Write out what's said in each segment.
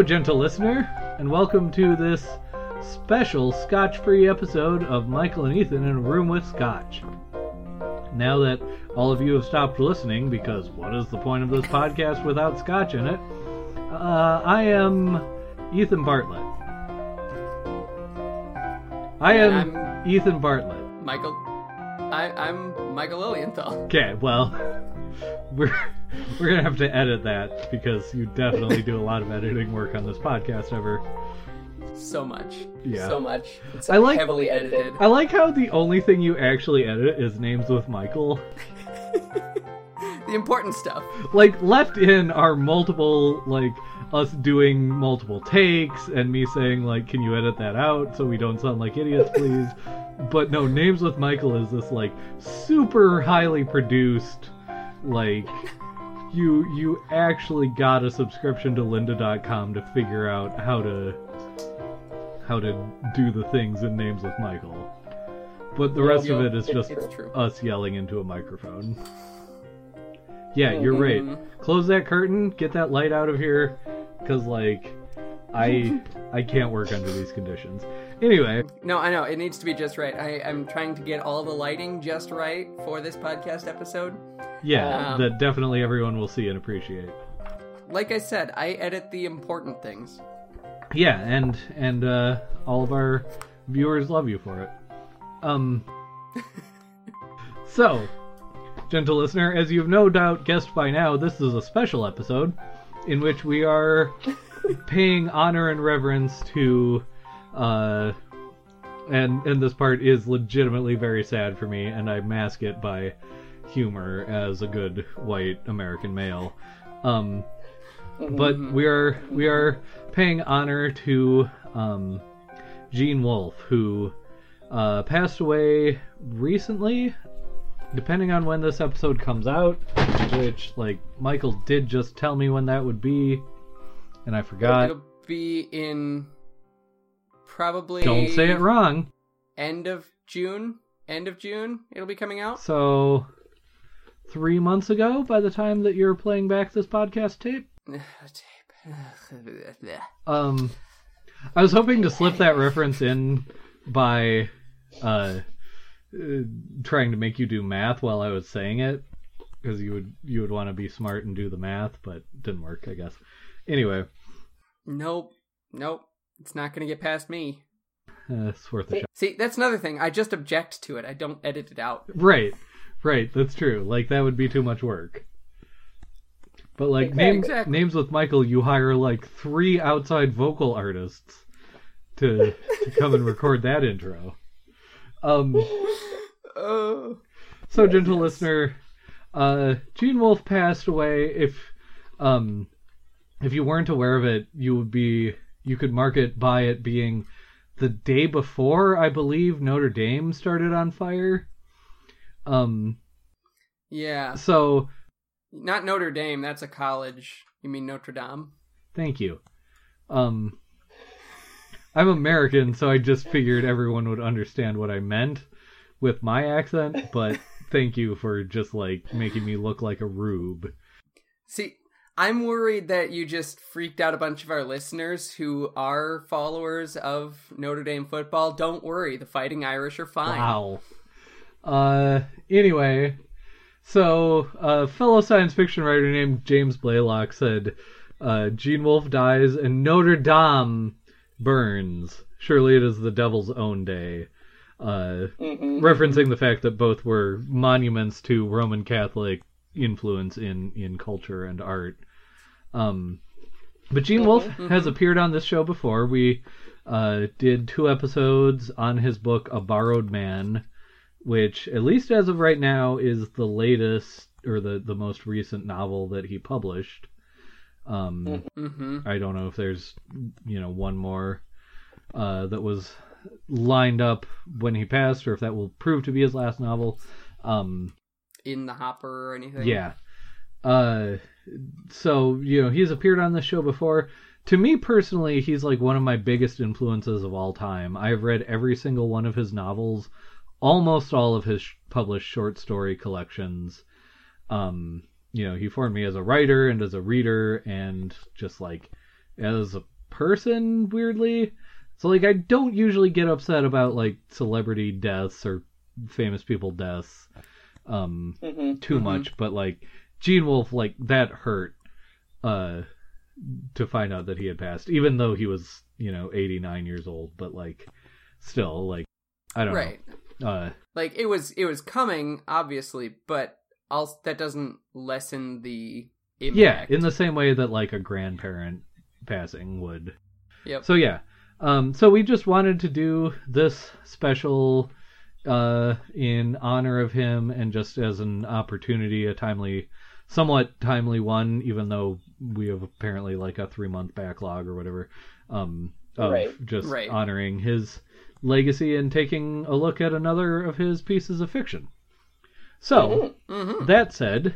Hello, gentle listener, and welcome to this special scotch free episode of Michael and Ethan in a room with scotch. Now that all of you have stopped listening, because what is the point of this podcast without scotch in it? Uh, I am Ethan Bartlett. I am I'm- Ethan Bartlett. Michael. I, I'm Michael Lilienthal. Okay, well, we're we're gonna have to edit that because you definitely do a lot of editing work on this podcast. Ever, So much. Yeah. So much. It's I like- heavily edited. I like how the only thing you actually edit is names with Michael. The important stuff. Like left in are multiple like us doing multiple takes and me saying like, "Can you edit that out so we don't sound like idiots, please?" But no, names with Michael is this like super highly produced like you you actually got a subscription to lynda.com to figure out how to how to do the things in names with Michael. But the rest of it is it- just us yelling into a microphone. Yeah, you're right. Close that curtain, get that light out of here cuz like I I can't work under these conditions. Anyway, No, I know. It needs to be just right. I, I'm trying to get all the lighting just right for this podcast episode. yeah, Um, that definitely everyone will see and appreciate. Like I said, I edit the important things. Yeah, and and uh, all of our viewers love you for it. Um. so, gentle listener, as you've no doubt guessed by now, this is a special episode in which we are paying honor and reverence to, uh, and and this part is legitimately very sad for me, and I mask it by humor as a good white American male. Um, but we are we are paying honor to um, Gene Wolfe, who uh, passed away recently, depending on when this episode comes out. Which, like, Michael did just tell me when that would be, and I forgot. It'll be in probably Don't say it wrong. end of June. End of June, it'll be coming out. So, three months ago, by the time that you're playing back this podcast tape. Tape. Um, I was hoping to slip that reference in by uh, uh, trying to make you do math while I was saying it, because you would you would want to be smart and do the math, but didn't work, I guess. Anyway, Nope. Nope. It's not going to get past me. uh, it's worth a shot. See, that's another thing. I just object to it. I don't edit it out. Right, right. That's true. Like that would be too much work. But like Yeah, name, exactly. names with Michael, you hire like three outside vocal artists to to come and record that intro. Um. Oh. So, gentle listener, uh, Gene Wolfe passed away. If, um, if you weren't aware of it, you would be you could mark it by it being the day before I believe Notre Dame started on fire. Um, Yeah. so Not Notre Dame. That's a college. You mean Notre Dame? thank you. Um, I'm American, so I just figured everyone would understand what I meant with my accent. But thank you for just like making me look like a rube. See, I'm worried that you just freaked out a bunch of our listeners who are followers of Notre Dame football. Don't worry. The Fighting Irish are fine. Wow. Uh, anyway, so a fellow science fiction writer named James Blaylock said, uh, Gene Wolfe dies and Notre Dame burns. Surely it is the devil's own day. Uh, referencing the fact that both were monuments to Roman Catholic influence in, in culture and art. Um, but Gene Wolfe has appeared on this show before. We uh, did two episodes on his book A Borrowed Man, which, at least as of right now, is the latest or the, the most recent novel that he published. Um, Mm-hmm. I don't know if there's, you know, one more uh, that was lined up when he passed, or if that will prove to be his last novel. Um, In the hopper or anything? yeah. Uh, so you know he's appeared on this show before. To me personally, he's like one of my biggest influences of all time. I've read every single one of his novels, almost all of his published short story collections. Um, you know, he formed me as a writer and as a reader, and just like as a person weirdly. So like I don't usually get upset about like celebrity deaths or famous people deaths um hmm too Mhm. much, but like Gene Wolfe like that hurt uh to find out that he had passed even though he was, you know, 89 years old, but like still like I don't Right. know. Uh Like it was it was coming obviously, but also that doesn't lessen the impact. yeah, in the same way that like a grandparent passing would. Yep. So yeah. Um so we just wanted to do this special uh in honor of him and just as an opportunity, a timely somewhat timely one, even though we have apparently like a three month backlog or whatever. Um of Right. just Right. honoring his legacy and taking a look at another of his pieces of fiction. So hmm that said,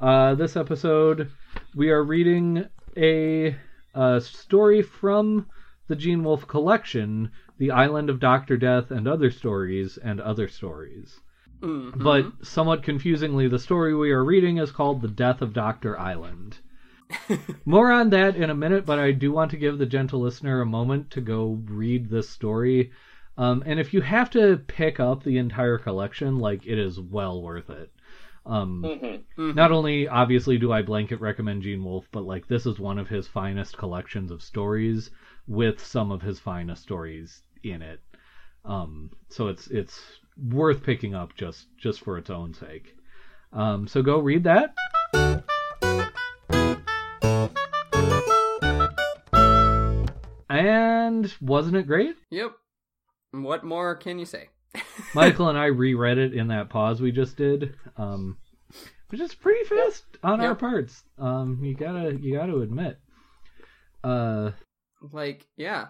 uh, this episode we are reading a, uh story from the Gene Wolfe collection, The Island of Doctor Death and Other Stories and Other Stories. Hmm But somewhat confusingly, the story we are reading is called The Death of Dr. Island. More on that in a minute, but I do want to give the gentle listener a moment to go read this story. Um, and if you have to pick up the entire collection, like it is well worth it. Um, hmm not only obviously do I blanket recommend Gene Wolfe, but like this is one of his finest collections of stories with some of his finest stories in it. Um, so it's it's worth picking up just just for its own sake. Um, so go read that. And wasn't it great? Yep. What more can you say? Michael and I reread it in that pause we just did, um, which is pretty fast on our parts. Um, you gotta you gotta admit. Uh, like yeah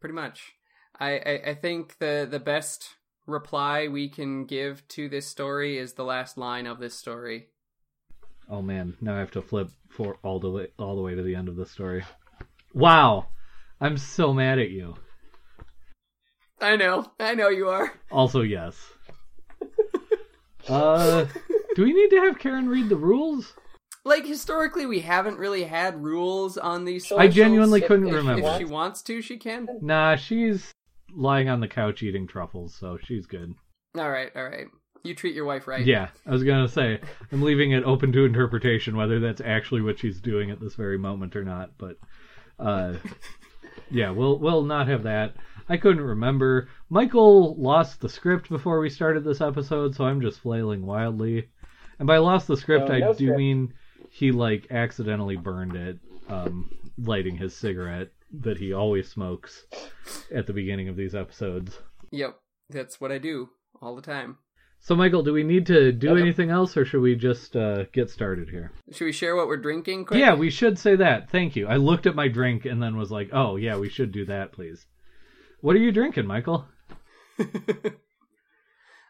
pretty much I, I i think the the best reply we can give to this story is the last line of this story oh man, now I have to flip for all the way all the way to the end of the story. Wow, I'm so mad at you. i know i know you are Also, yes. Uh, do we need to have Karen read the rules? like historically we haven't really had rules on these She'll- I genuinely couldn't if remember. if she wants to she can Nah, she's lying on the couch eating truffles, so she's good. all right all right you treat your wife right Yeah, I was gonna say I'm leaving it open to interpretation whether that's actually what she's doing at this very moment or not. But uh, yeah, we'll we'll not have that. I couldn't remember. Michael lost the script before we started this episode, so I'm just flailing wildly. And by lost the script, Oh, I no do script. mean he like accidentally burned it, um, lighting his cigarette that he always smokes at the beginning of these episodes. yep that's what i do all the time So, Michael, do we need to do anything else, or should we just uh, get started here? should we share what we're drinking quick Yeah, we should say that. Thank you. I looked at my drink and then was like, "Oh, yeah, we should do that, please." What are you drinking, Michael?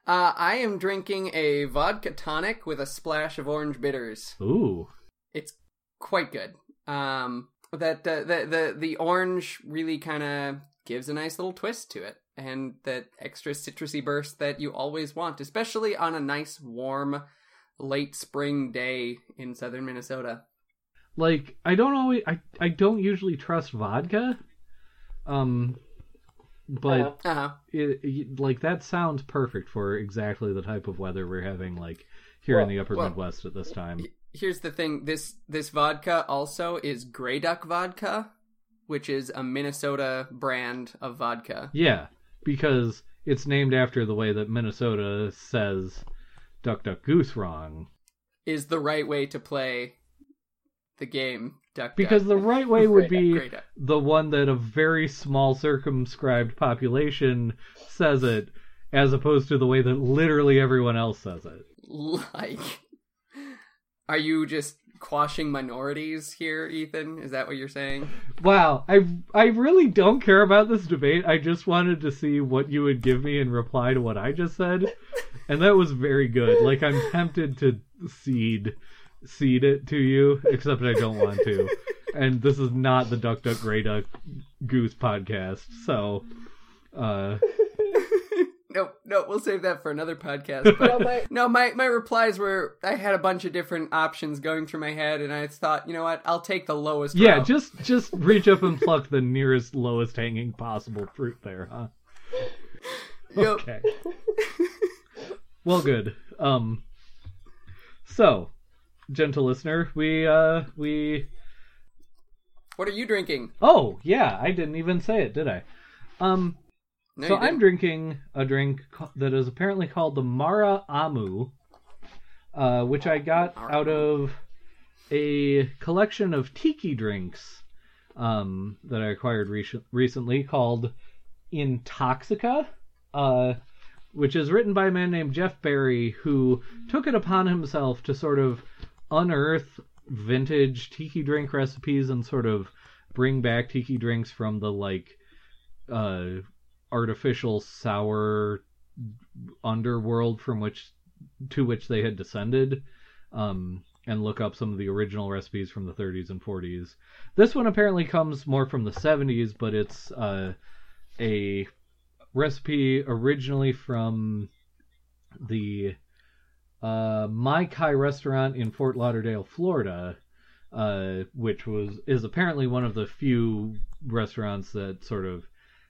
uh, i am drinking a vodka tonic with a splash of orange bitters Ooh, it's quite good. Um, that uh, the the the orange really kind of gives a nice little twist to it, and that extra citrusy burst that you always want, especially on a nice warm late spring day in southern Minnesota. like I don't always, I, I don't usually trust vodka. Um, but Uh-huh. Uh it, it- like that sounds perfect for exactly the type of weather we're having, like here in the Upper well, Midwest at this time. Here's the thing: this this vodka also is Grey Duck vodka, which is a Minnesota brand of vodka. Yeah, because it's named after the way that Minnesota says "duck, duck, goose" wrong. Is the right way to play the game. Duck. Because duck. the right way would be Duck. the one that a very small circumscribed population says it, as opposed to the way that literally everyone else says it. Like, are you just quashing minorities here, Ethan? Is that what you're saying? Wow, I I really don't care about this debate. I just wanted to see what you would give me in reply to what I just said, and that was very good. Like I'm tempted to cede cede it to you, except I don't want to. And this is not the Duck Duck Grey Duck Goose podcast, so uh no, no, we'll save that for another podcast. But No, my, no, my my replies were I had a bunch of different options going through my head, and I thought, you know what, I'll take the lowest. Yeah, route. just just reach up and pluck the nearest lowest hanging possible fruit there, huh? Yep. Okay. well, good. Um. So, gentle listener, we uh we What are you drinking? oh yeah, I didn't even say it, did I? Um. No, so I'm drinking a drink that is apparently called the Mara Amu, uh, which I got Mara out of a collection of tiki drinks um, that I acquired re- recently called Intoxica, uh, which is written by a man named Jeff Berry, who took it upon himself to sort of unearth vintage tiki drink recipes and sort of bring back tiki drinks from the like uh artificial sour underworld from which to which they had descended um and look up some of the original recipes from the 30s and 40s this one apparently comes more from the 70s but it's uh a recipe originally from the uh Mai Kai restaurant in Fort Lauderdale Florida uh which was is apparently one of the few restaurants that sort of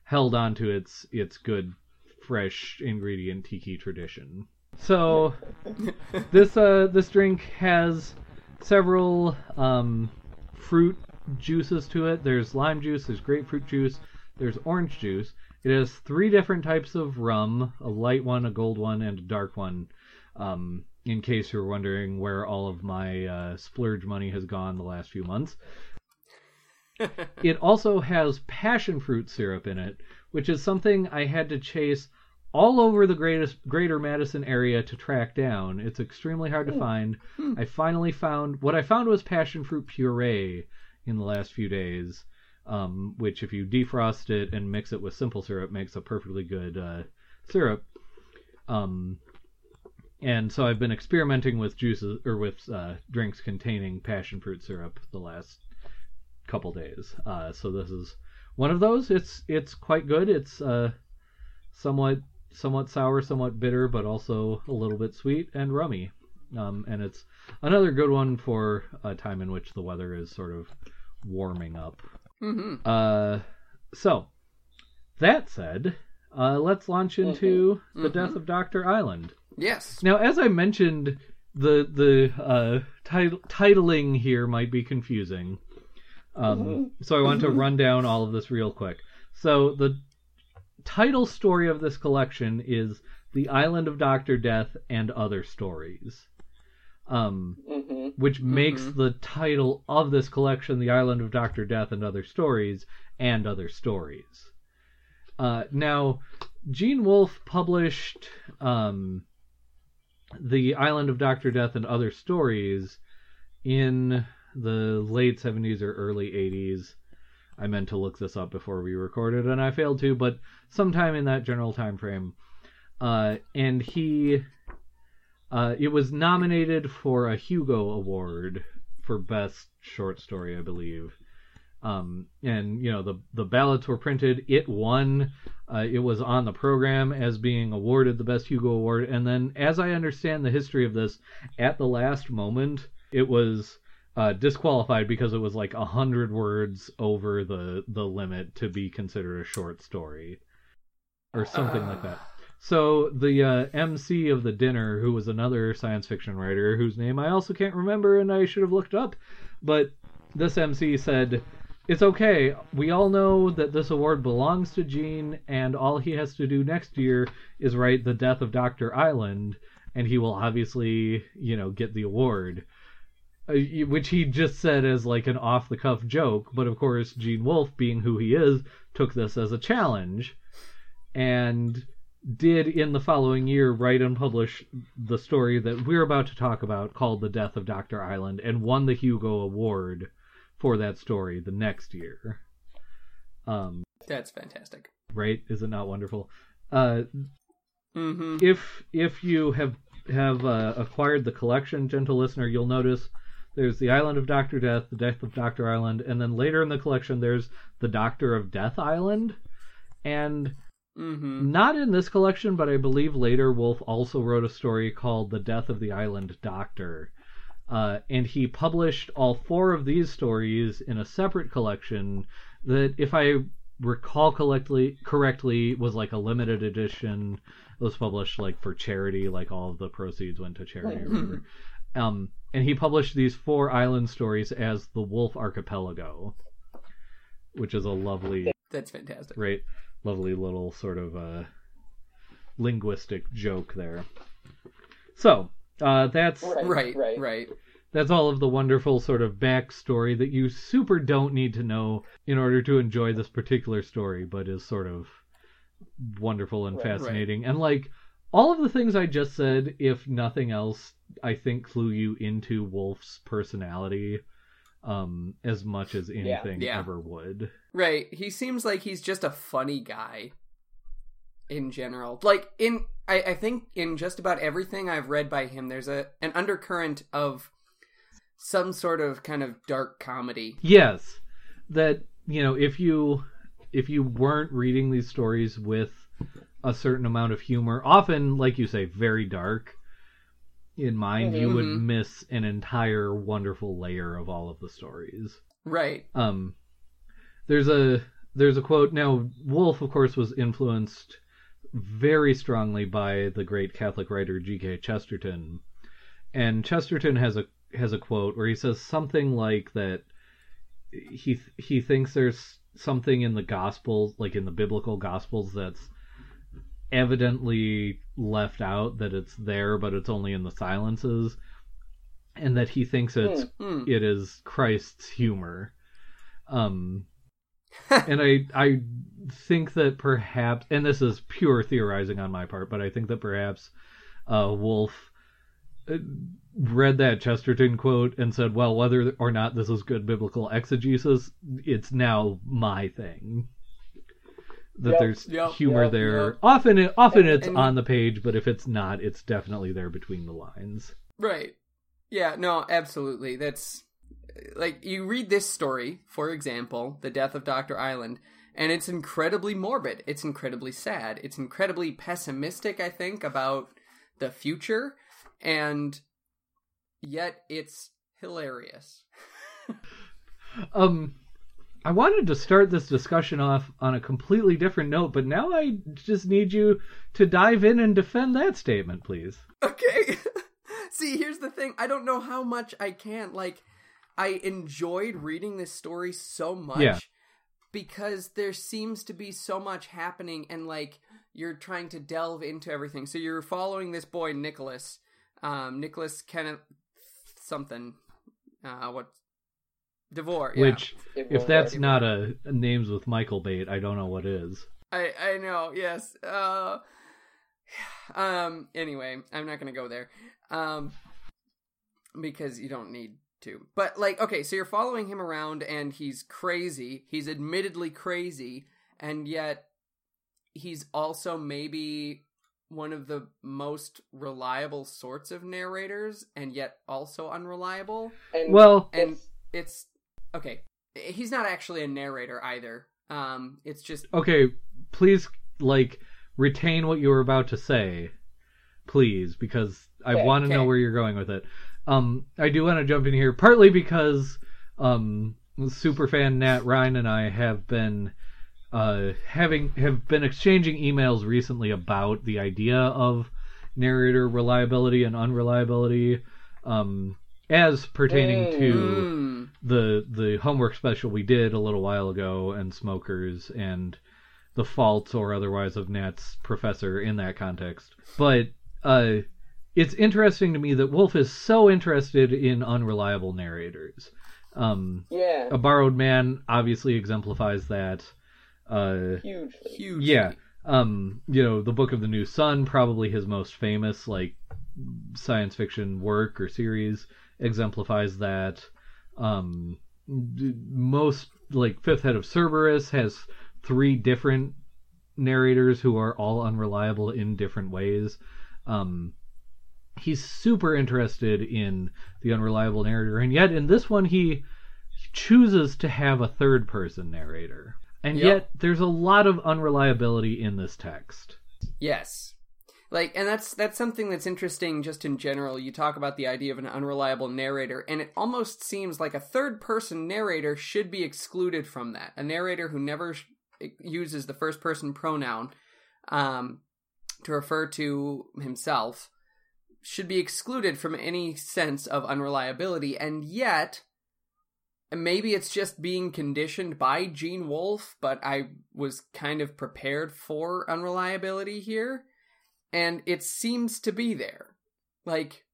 held on to its its good fresh ingredient tiki tradition. So this uh this drink has several um fruit juices to it. There's lime juice, there's grapefruit juice, there's orange juice. It has three different types of rum, a light one, a gold one, and a dark one. Um in case you're wondering where all of my uh, splurge money has gone the last few months. It also has passion fruit syrup in it, which is something I had to chase all over the greatest greater Madison area to track down. It's extremely hard to find. I finally found what I found was passion fruit puree in the last few days, um, which if you defrost it and mix it with simple syrup makes a perfectly good uh, syrup. Um, and so I've been experimenting with juices or with uh, drinks containing passion fruit syrup the last couple days. Uh, so this is one of those. It's it's quite good. It's uh, somewhat somewhat sour, somewhat bitter, but also a little bit sweet and rummy. Um, and it's another good one for a time in which the weather is sort of warming up. hmm Uh, so that said, uh, let's launch into the Mhm. death of Doctor Island. Yes. Now, as I mentioned, the the uh, tit- titling here might be confusing. Um, So I want to run down all of this real quick. So the title story of this collection is "The Island of Doctor Death and Other Stories," um, hmm which makes Mhm. the title of this collection "The Island of Doctor Death and Other Stories" and other stories. Uh, now, Gene Wolfe published um, the Island of Doctor Death and Other Stories in the late 70s or early 80s. I meant to look this up before we recorded, and I failed to, but sometime in that general time frame. Uh, and he, uh, it was nominated for a Hugo Award for Best Short Story, I believe. Um, and you know the the ballots were printed. It won. Uh, it was on the program as being awarded the best Hugo Award, and then, as I understand the history of this, at the last moment, it was uh, disqualified because it was like a hundred words over the the limit to be considered a short story, or something like that. So the uh, MC of the dinner, who was another science fiction writer, whose name I also can't remember, and I should have looked up, but this MC said, "It's okay. We all know that this award belongs to Gene, and all he has to do next year is write the Death of Doctor Island, and he will obviously, you know, get the award." Uh, which he just said as like an off the cuff joke, but of course Gene Wolfe, being who he is, took this as a challenge, and did in the following year write and publish the story that we're about to talk about called The Death of Dr. Island and won the Hugo Award for that story the next year. Um, That's fantastic. right? Is it not wonderful? Uh, hmm if if you have have uh, acquired the collection, gentle listener, you'll notice there's the Island of Doctor Death, the Death of Doctor Island, and then later in the collection there's the Doctor of Death Island, and Mm-hmm. Not in this collection, but I believe later Wolfe also wrote a story called The Death of the Island Doctor. Uh, and he published all four of these stories in a separate collection that, if I recall correctly, correctly was like a limited edition. It was published like for charity, like all of the proceeds went to charity or whatever. Um, and he published these four island stories as the Wolfe Archipelago, which is a lovely That's fantastic. right lovely little sort of uh linguistic joke there so uh that's Right, Right, right. right. that's all of the wonderful sort of backstory that you super don't need to know in order to enjoy this particular story but is sort of wonderful and Right. fascinating and like all of the things i just said if nothing else i think clue you into Wolfe's personality um as much as anything Yeah. ever would Right. He seems like he's just a funny guy in general. Like in I, I think in just about everything I've read by him there's a an undercurrent of some sort of kind of dark comedy. Yes, that you know, if you if you weren't reading these stories with a certain amount of humor, often, like you say, very dark in mind, you would Mhm. miss an entire wonderful layer of all of the stories. Right. Um, there's a there's a quote. Now, Wolfe of course, was influenced very strongly by the great Catholic writer G.K. Chesterton, and Chesterton has a has a quote where he says something like that. He he thinks there's something in the Gospels, like in the biblical Gospels, that's evidently left out that it's there, but it's only in the silences, and that he thinks it's Hmm. it is Christ's humor. Um, and I I think that perhaps, and this is pure theorizing on my part, but I think that perhaps uh, Wolfe uh, read that Chesterton quote and said, "Well, whether or not this is good biblical exegesis, it's now my thing." That Yep, there's yep, humor yep, there. Often, it, often And- it's and- on the page, but if it's not, it's definitely there between the lines. Right. Yeah, no, absolutely. That's like you read this story, for example, The Death of Dr. Island, and it's incredibly morbid. It's incredibly sad. It's incredibly pessimistic, I think, about the future, and yet it's hilarious. Um, I wanted to start this discussion off on a completely different note, but now I just need you to dive in and defend that statement, please. Okay. See, here's the thing. I don't know how much I can. Like, I enjoyed reading this story so much Yeah. because there seems to be so much happening, and like you're trying to delve into everything. So you're following this boy Nicholas, um, Nicholas Kenneth something. Uh, what? Devore. Yeah. Which, It if that's already not a, a names with Michael bait, I don't know what is. I I know, yes. Uh um anyway, I'm not going to go there. Um because you don't need to. But like okay, so you're following him around and he's crazy. He's admittedly crazy and yet he's also maybe one of the most reliable sorts of narrators and yet also unreliable And Well, and it's- it's okay. He's not actually a narrator either. Um it's just okay, please, like, retain what you were about to say, please, because I Okay, want to know where you're going with it. Um, I do want to jump in here, partly because um, superfan Nat Ryan and I have been uh, having have been exchanging emails recently about the idea of narrator reliability and unreliability, um, as pertaining to Mm. the the homework special we did a little while ago and smokers and the faults or otherwise of Nat's professor in that context. But uh it's interesting to me that Wolfe is so interested in unreliable narrators. Um yeah, A Borrowed Man obviously exemplifies that. Uh hugely. huge yeah. Um, you know, the Book of the New Sun, probably his most famous like science fiction work or series, exemplifies that. Um, most like Fifth Head of Cerberus has three different narrators who are all unreliable in different ways. Um, he's super interested in the unreliable narrator, and yet in this one he chooses to have a third person narrator. And Yep. yet, there's a lot of unreliability in this text. Yes. Like and that's that's something that's interesting just in general. You talk about the idea of an unreliable narrator and it almost seems like a third person narrator should be excluded from that. A narrator who never sh- uses the first person pronoun um to refer to himself should be excluded from any sense of unreliability and yet maybe it's just being conditioned by Gene Wolfe, but I was kind of prepared for unreliability here, and it seems to be there. Like,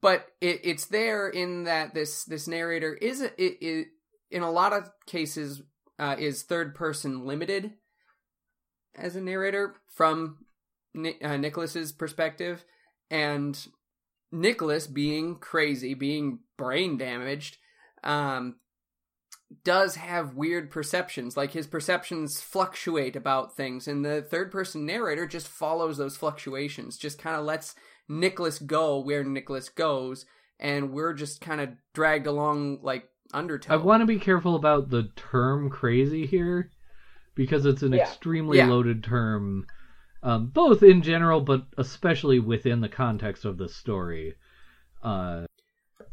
but it, it's there in that this this narrator is it, it in a lot of cases uh, is third person limited as a narrator from Ni- uh, Nicholas's perspective, and Nicholas being crazy, being brain damaged, um, does have weird perceptions. Like his perceptions fluctuate about things, and the third person narrator just follows those fluctuations, just kind of lets Nicholas go where Nicholas goes, and we're just kind of dragged along like undertow. I want to be careful about the term crazy here because it's an Yeah. extremely Yeah. loaded term, um, both in general, but especially within the context of the story. Uh,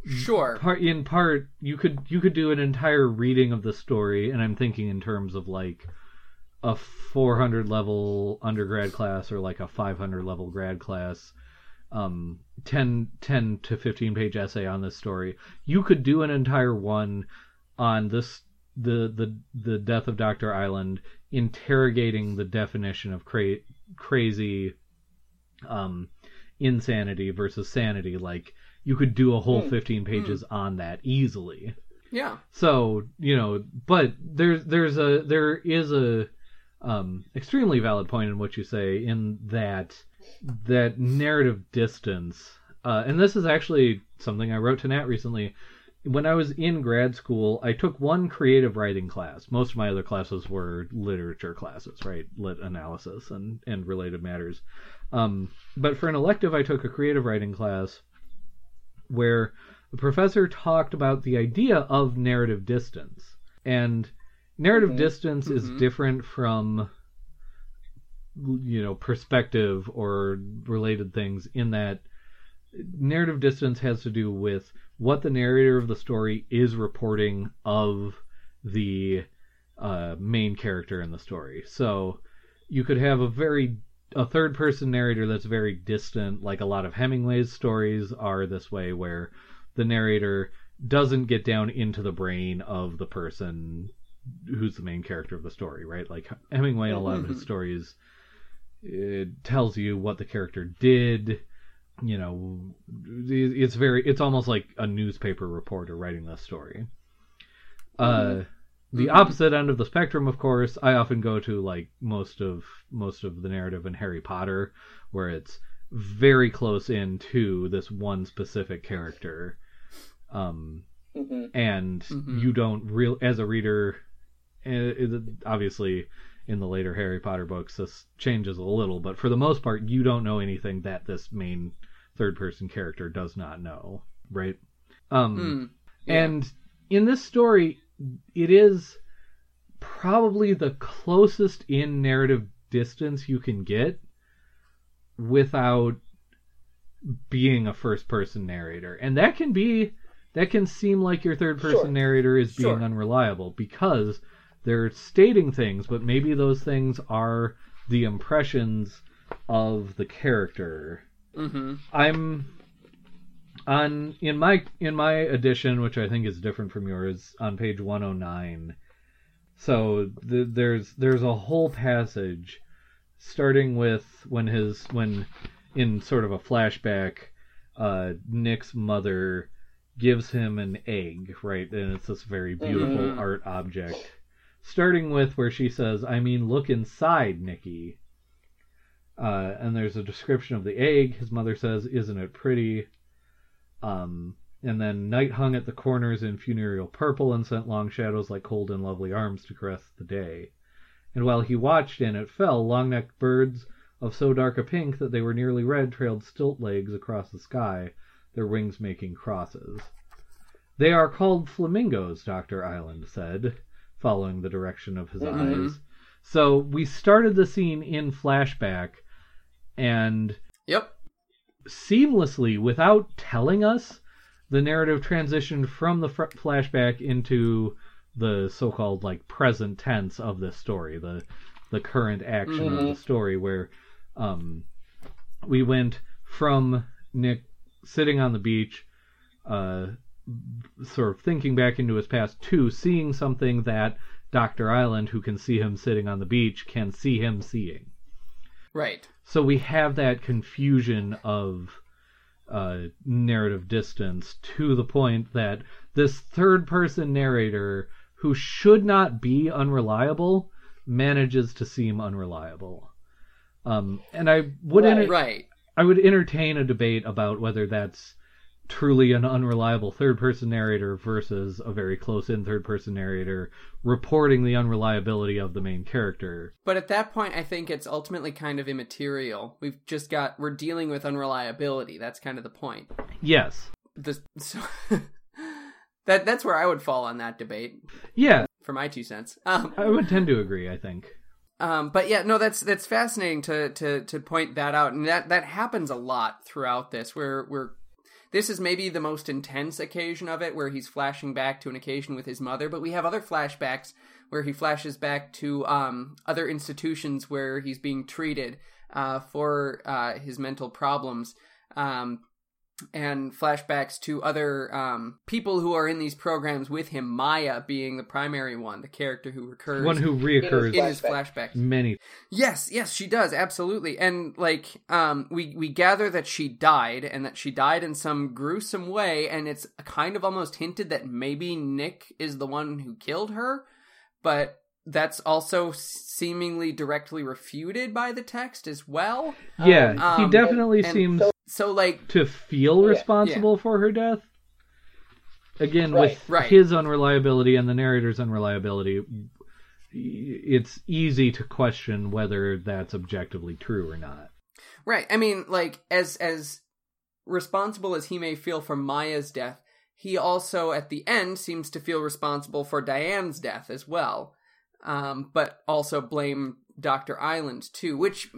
sure. part in part you could you could do an entire reading of the story and i'm thinking in terms of like a 400 level undergrad class or like a 500 level grad class um 10 10 to 15 page essay on this story you could do an entire one on this the the the death of dr island interrogating the definition of cra- crazy um insanity versus sanity like you could do a whole Hmm. 15 pages on that easily. Yeah. so you know but there's there's a there is a um extremely valid point in what you say in that that narrative distance uh and this is actually something i wrote to nat recently. When i was in grad school i took one creative writing class. Most of my other classes were literature classes right? Lit analysis and and related matters. Um but for an elective i took a creative writing class where the professor talked about the idea of narrative distance. And narrative Mhm. distance is Mhm. different from you know perspective or related things in that narrative distance has to do with what the narrator of the story is reporting of the uh, main character in the story. So you could have a very a third person narrator that's very distant, like a lot of Hemingway's stories are this way, where the narrator doesn't get down into the brain of the person who's the main character of the story, right? Like Hemingway in a lot of his Mhm. stories it tells you what the character did. You know, it's very it's almost like a newspaper reporter writing this story. Uh the Mhm. opposite end of the spectrum, of course, I often go to like most of most of the narrative in Harry Potter, where it's very close in to this one specific character, um, hmm and Mhm. you don't real as a reader. eh, obviously, in the later Harry Potter books, this changes a little, but for the most part, you don't know anything that this main third person character does not know, right? Um, Hmm. Yeah. and in this story, it is probably the closest in narrative distance you can get without being a first person narrator. And that can be that can seem like your third person Sure. narrator is being Sure. unreliable because they're stating things, but maybe those things are the impressions of the character Mhm. I'm on in my in my edition, which I think is different from yours, on page 109. So th- there's there's a whole passage starting with when his when in sort of a flashback, uh, Nick's mother gives him an egg, right? And it's this very beautiful Mhm. art object. Starting with where she says, "I mean, look inside, Nicky." Uh, and there's a description of the egg. His mother says, "Isn't it pretty?" Um, and then night hung at the corners in funereal purple and sent long shadows like cold and lovely arms to caress the day. And while he watched and it fell, long-necked birds of so dark a pink that they were nearly red trailed stilt legs across the sky, their wings making crosses. They are called flamingos, Dr. Island said. following the direction of his Mhm. eyes. So we started the scene in flashback, and Yep. Seamlessly, without telling us, the narrative transitioned from the fr- flashback into the so-called like present tense of this story, the the current action of the Mhm. story, where um, we went from Nick sitting on the beach, uh, sort of thinking back into his past, to seeing something that Doctor Island, who can see him sitting on the beach, can see him seeing. Right. So we have that confusion of uh, narrative distance to the point that this third person narrator, who should not be unreliable, manages to seem unreliable. Um, and I would Right. enter- Right. I would entertain a debate about whether that's truly an unreliable third person narrator versus a very close in third person narrator reporting the unreliability of the main character. But at that point, I think it's ultimately kind of immaterial. We've just got we're dealing with unreliability. That's kind of the point. Yes. The, so that that's where I would fall on that debate Yeah, for my two cents. Um, I would tend to agree, I think. um, but yeah, no, that's that's fascinating to to to point that out, and that that happens a lot throughout this. Where where this is maybe the most intense occasion of it, where he's flashing back to an occasion with his mother. But we have other flashbacks where he flashes back to um, other institutions where he's being treated uh, for uh, his mental problems. Um, and flashbacks to other um, people who are in these programs with him. Maya being the primary one, the character who recurs One who reoccurs in his Flashback. flashbacks. many. Yes, yes, she does absolutely, and like, um, we we gather that she died, and that she died in some gruesome way, and it's kind of almost hinted that maybe Nick is the one who killed her, but that's also seemingly directly refuted by the text as well. Yeah, he Um, definitely and seems so- like, to feel Yeah, responsible for her death. Again, Right, with right. his unreliability and the narrator's unreliability, it's easy to question whether that's objectively true or not. Right. I mean, like as as responsible as he may feel for Maya's death, he also at the end seems to feel responsible for Diane's death as well. Um, but also blame Dr. Island too, which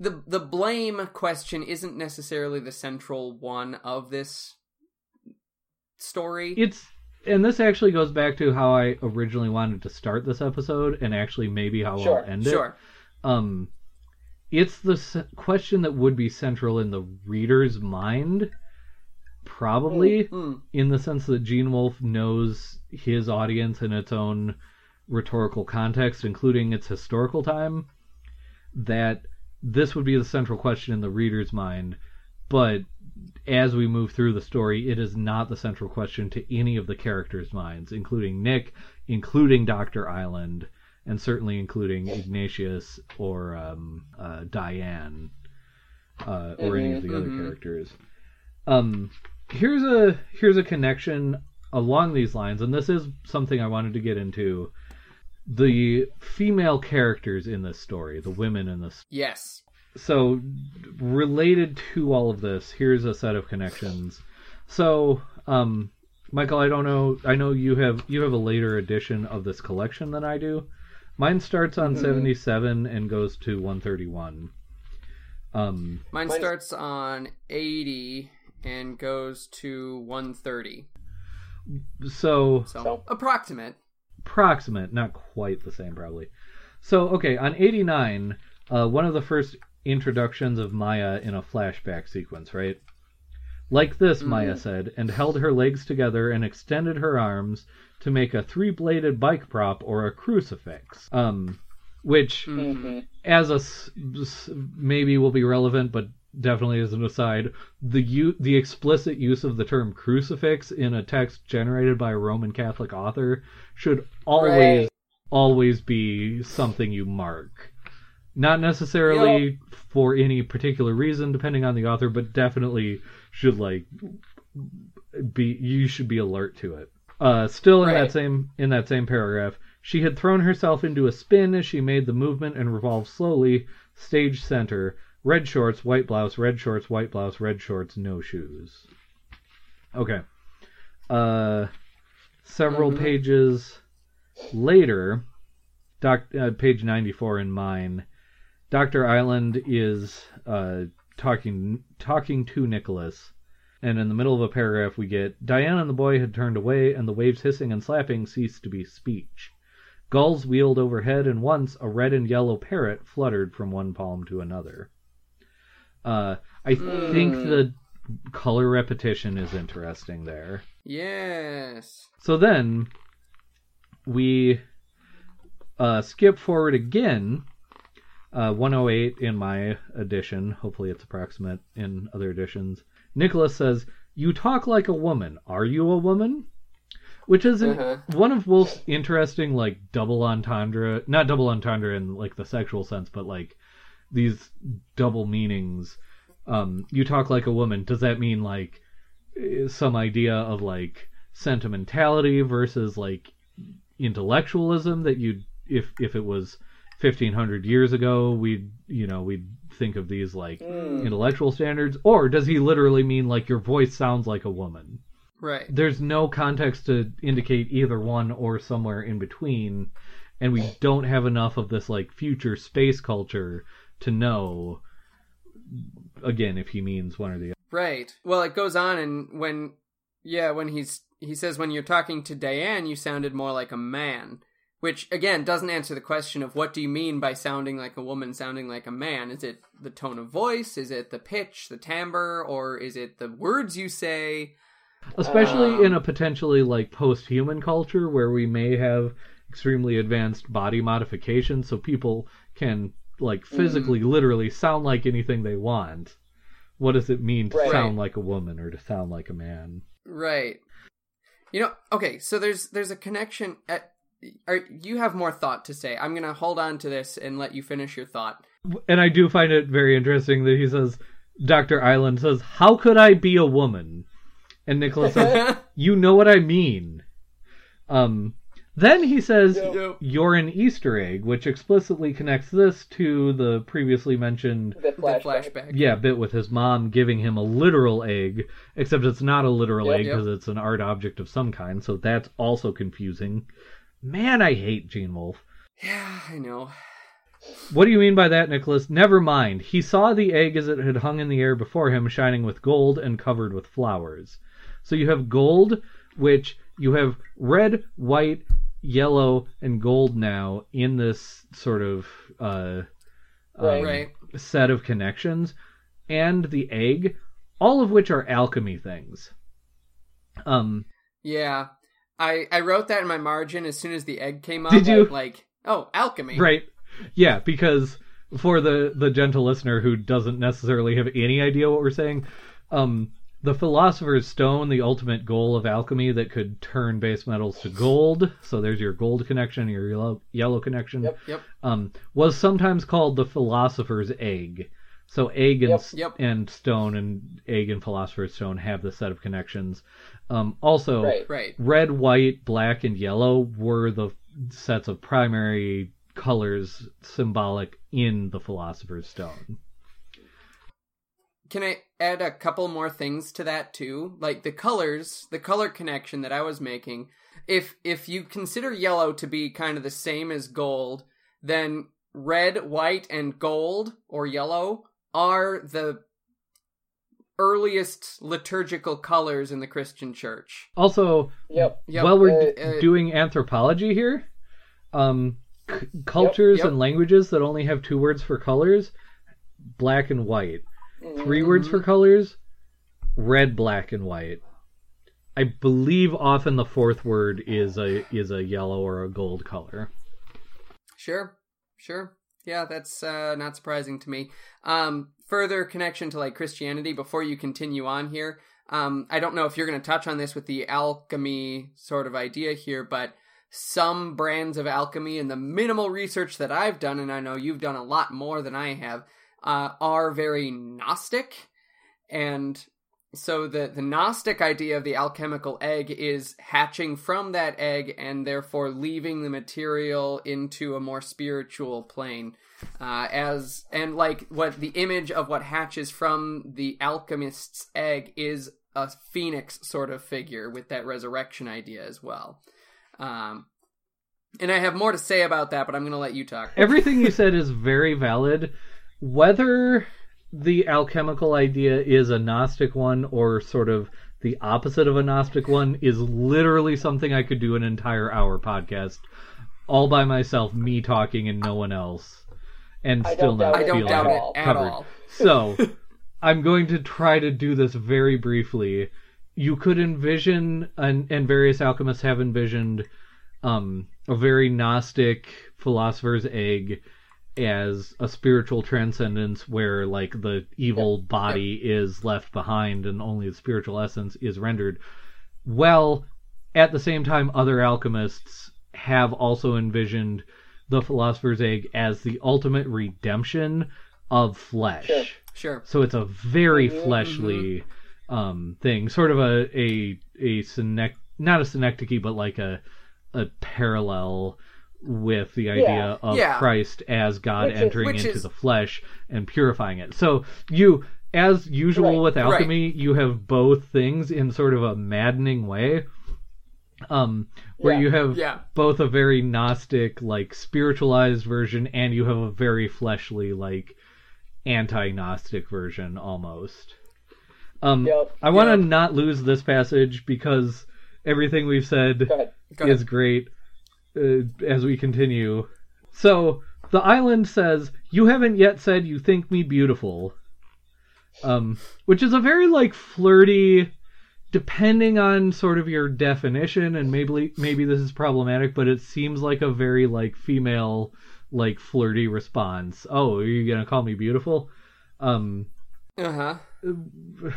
the the blame question isn't necessarily the central one of this story. It's and this actually goes back to how I originally wanted to start this episode, and actually maybe how Sure, I'll end it. sure. Um, it's the question that would be central in the reader's mind, probably. Mm, in the sense that Gene Wolfe knows his audience in its own rhetorical context, including its historical time, that this would be the central question in the reader's mind. But as we move through the story, it is not the central question to any of the characters' minds, including Nick, including Dr. Island, and certainly including Ignatius or um, uh, Diane uh, or any of the other Mhm. characters. Um, here's a here's a connection along these lines, and this is something I wanted to get into. The female characters in this story, the women in this. yes. So, related to all of this, here's a set of connections. So, um, Michael, I don't know. I know you have you have a later edition of this collection than I do. Mine starts on Mhm. 77 and goes to 131. Um, Mine Mine's- starts on 80 and goes to 130. so So, So- approximate. Approximate, not quite the same probably. So okay, on 89, uh, one of the first introductions of Maya in a flashback sequence, right? Like this, Maya Mhm. said, and held her legs together and extended her arms to make a three-bladed bike prop or a crucifix. Um, which hmm as a maybe will be relevant, but definitely as an aside, the u- the explicit use of the term crucifix in a text generated by a Roman Catholic author should always Right. always be something you mark. Not necessarily for any particular reason, depending on the author, but definitely should like be you should be alert to it. Uh, still in that same in that same paragraph, she had thrown herself into a spin as she made the movement and revolved slowly. Stage center, red shorts, white blouse, red shorts, white blouse, red shorts, no shoes. Okay. Uh, several Mhm. pages later, doc, uh, page 94 in mine, Dr. Island is uh, talking talking to Nicholas. And in the middle of a paragraph, we get Diane and the boy had turned away, and the waves hissing and slapping ceased to be speech. Gulls wheeled overhead, and once a red and yellow parrot fluttered from one palm to another. Uh, I think Mm. the color repetition is interesting there. Yes. So then we uh, skip forward again, uh, 108 in my edition. Hopefully, it's approximate in other editions. Nicholas says, "You talk like a woman. Are you a woman?" Which is an- Uh-huh. one of Wolfe's interesting, like double entendre, not double entendre in like the sexual sense, but like these double meanings. Um, you talk like a woman. Does that mean like some idea of like sentimentality versus like intellectualism that you'd if if it was 1500 years ago we'd you know we'd think of these like Mm. intellectual standards or does he literally mean like your voice sounds like a woman Right. there's no context to indicate either one or somewhere in between and we don't have enough of this like future space culture to know again if he means one or the other Right. Well, it goes on, and when, yeah, when he's he says when you're talking to Diane, you sounded more like a man, which again doesn't answer the question of what do you mean by sounding like a woman, sounding like a man? Is it the tone of voice? Is it the pitch, the timbre, or is it the words you say? especially Um, in a potentially like post-human culture where we may have extremely advanced body modification so people can like physically literally sound like anything they want what does it mean to Right. sound like a woman or to sound like a man Right. You know, okay, so there's there's a connection at are, you have more thought to say. I'm going to hold on to this and let you finish your thought. and i do find it very interesting that he says dr island says how could i be a woman and nicholas says you know what i mean um then he says Yep. you're an easter egg which explicitly connects this to the previously mentioned The The flashback. flashback. yeah bit with his mom giving him a literal egg except it's not a literal Yep. egg because it's an art object of some kind so that's also confusing man i hate gene wolfe Yeah, I know. what do you mean by that nicholas never mind he saw the egg as it had hung in the air before him shining with gold and covered with flowers so you have gold which you have red white yellow and gold now in this sort of uh Right. Right. set of connections and the egg, all of which are alchemy things. Um, Yeah. I I wrote that in my margin as soon as the egg came up. Did you? Like, oh, alchemy. right? Yeah, because for the the gentle listener who doesn't necessarily have any idea what we're saying, um, the philosopher's stone, the ultimate goal of alchemy that could turn base metals to gold. So there's your gold connection, your yellow yellow connection. Yep. Yep. um, was sometimes called the philosopher's egg. So egg and Yep. Yep. and stone and egg and philosopher's stone have this set of connections. Um, also, Right. Right. red, white, black, and yellow were the sets of primary colors symbolic in the philosopher's stone. Can I add a couple more things to that too? Like the colors, the color connection that I was making. If if you consider yellow to be kind of the same as gold, then red, white, and gold or yellow are the earliest liturgical colors in the Christian church. Also, Yep. Yep. while we're uh, d- uh, doing anthropology here, um, c- cultures yep. and languages that only have two words for colors, black and white. Three words Mm-hmm. for colors, red, black, and white. I believe often the fourth word is a is a yellow or a gold color. Sure, sure. Yeah, that's uh, not surprising to me. Um, further connection to like Christianity before you continue on here. Um, I don't know if you're going to touch on this with the alchemy sort of idea here, but some brands of alchemy and the minimal research that I've done, and I know you've done a lot more than I have, uh, are very Gnostic. And so the, the Gnostic idea of the alchemical egg is hatching from that egg and therefore leaving the material into a more spiritual plane. Uh, as and like what the image of what hatches from the alchemist's egg is a phoenix sort of figure with that resurrection idea as well. Um, And I have more to say about that, but I'm going to let you talk. Everything you said is very valid. Whether the alchemical idea is a Gnostic one or sort of the opposite of a Gnostic one is literally something I could do an entire hour podcast all by myself, me talking and no one else, and I still not I don't feel doubt at it all. at covered. all. So, I'm going to try to do this very briefly. You could envision, and, and various alchemists have envisioned, um, a very Gnostic philosopher's egg as a spiritual transcendence where, like, the evil body is left behind and only the spiritual essence is rendered. Well, at the same time, other alchemists have also envisioned the philosopher's egg as the ultimate redemption of flesh. Sure. Sure. So it's a very Mhm, fleshly um, thing, sort of a a a synec- not a synecdoche, but like a a parallel with the idea Yeah. of Yeah. Christ as God Which entering which into is- the flesh and purifying it. So you, as usual Right. with Right. alchemy, you have both things in sort of a maddening way. Um, where Yeah. you have Yeah. both a very gnostic, like spiritualized version, and you have a very fleshly, like anti-gnostic version almost. Um, Yep. I want to Yep. not lose this passage because everything we've said Go ahead. Go ahead. is great uh, as we continue. So the island says, "You haven't yet said you think me beautiful," um, which is a very like flirty, depending on sort of your definition, and maybe maybe this is problematic, but it seems like a very like female like flirty response. Oh, are you gonna call me beautiful? Um, Uh huh.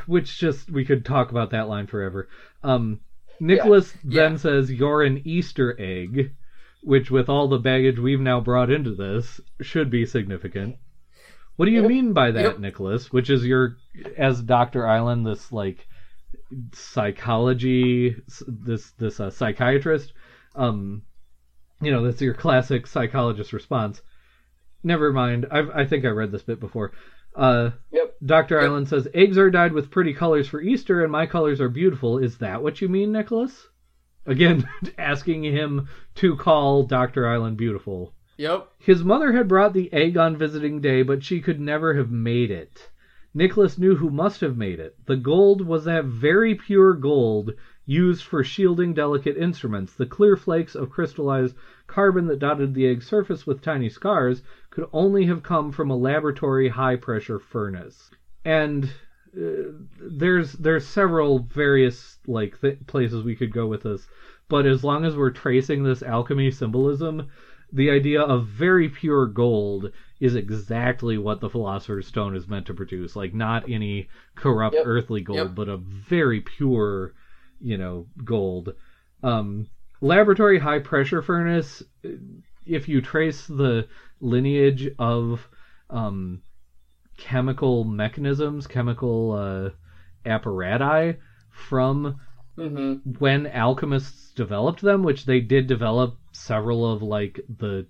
which just we could talk about that line forever. Um, Nicholas then Yeah. says you're an Easter egg, which with all the baggage we've now brought into this should be significant. What do you mean by that. Nicholas? Which is your as Doctor Island this like psychology this this uh, psychiatrist um you know that's your classic psychologist response never mind I've, i think i read this bit before uh Yep. Dr. Yep. Island says, Eggs are dyed with pretty colors for Easter, and my colors are beautiful. Is that what you mean, Nicholas? Again, asking him to call Dr. Island beautiful. Yep. His mother had brought the egg on visiting day, but she could never have made it. Nicholas knew who must have made it. The gold was that very pure gold used for shielding delicate instruments. The clear flakes of crystallized carbon that dotted the egg's surface with tiny scars could only have come from a laboratory high pressure furnace. And uh, there's there's several various like th- places we could go with this, but as long as we're tracing this alchemy symbolism, the idea of very pure gold is exactly what the philosopher's stone is meant to produce like not any corrupt Yep. earthly gold Yep. but a very pure you know gold um laboratory high pressure furnace if you trace the lineage of um chemical mechanisms chemical uh apparati from Mm-hmm. when alchemists developed them, which they did develop several of like the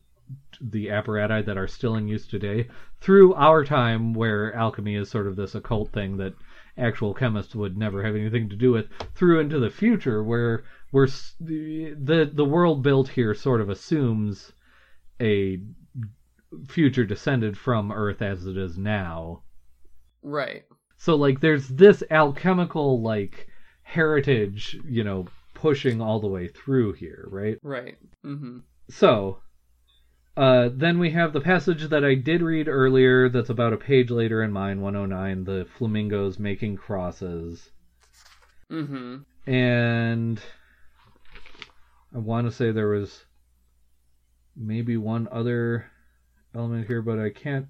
the apparati that are still in use today through our time where alchemy is sort of this occult thing that actual chemists would never have anything to do with through into the future where we're the the world built here sort of assumes a future descended from earth as it is now Right. so like there's this alchemical like heritage, you know, pushing all the way through here, right? Right. Mm-hmm. So uh, then we have the passage that I did read earlier that's about a page later in mine, 109, the flamingos making crosses. Mm-hmm. And I want to say there was maybe one other element here, but I can't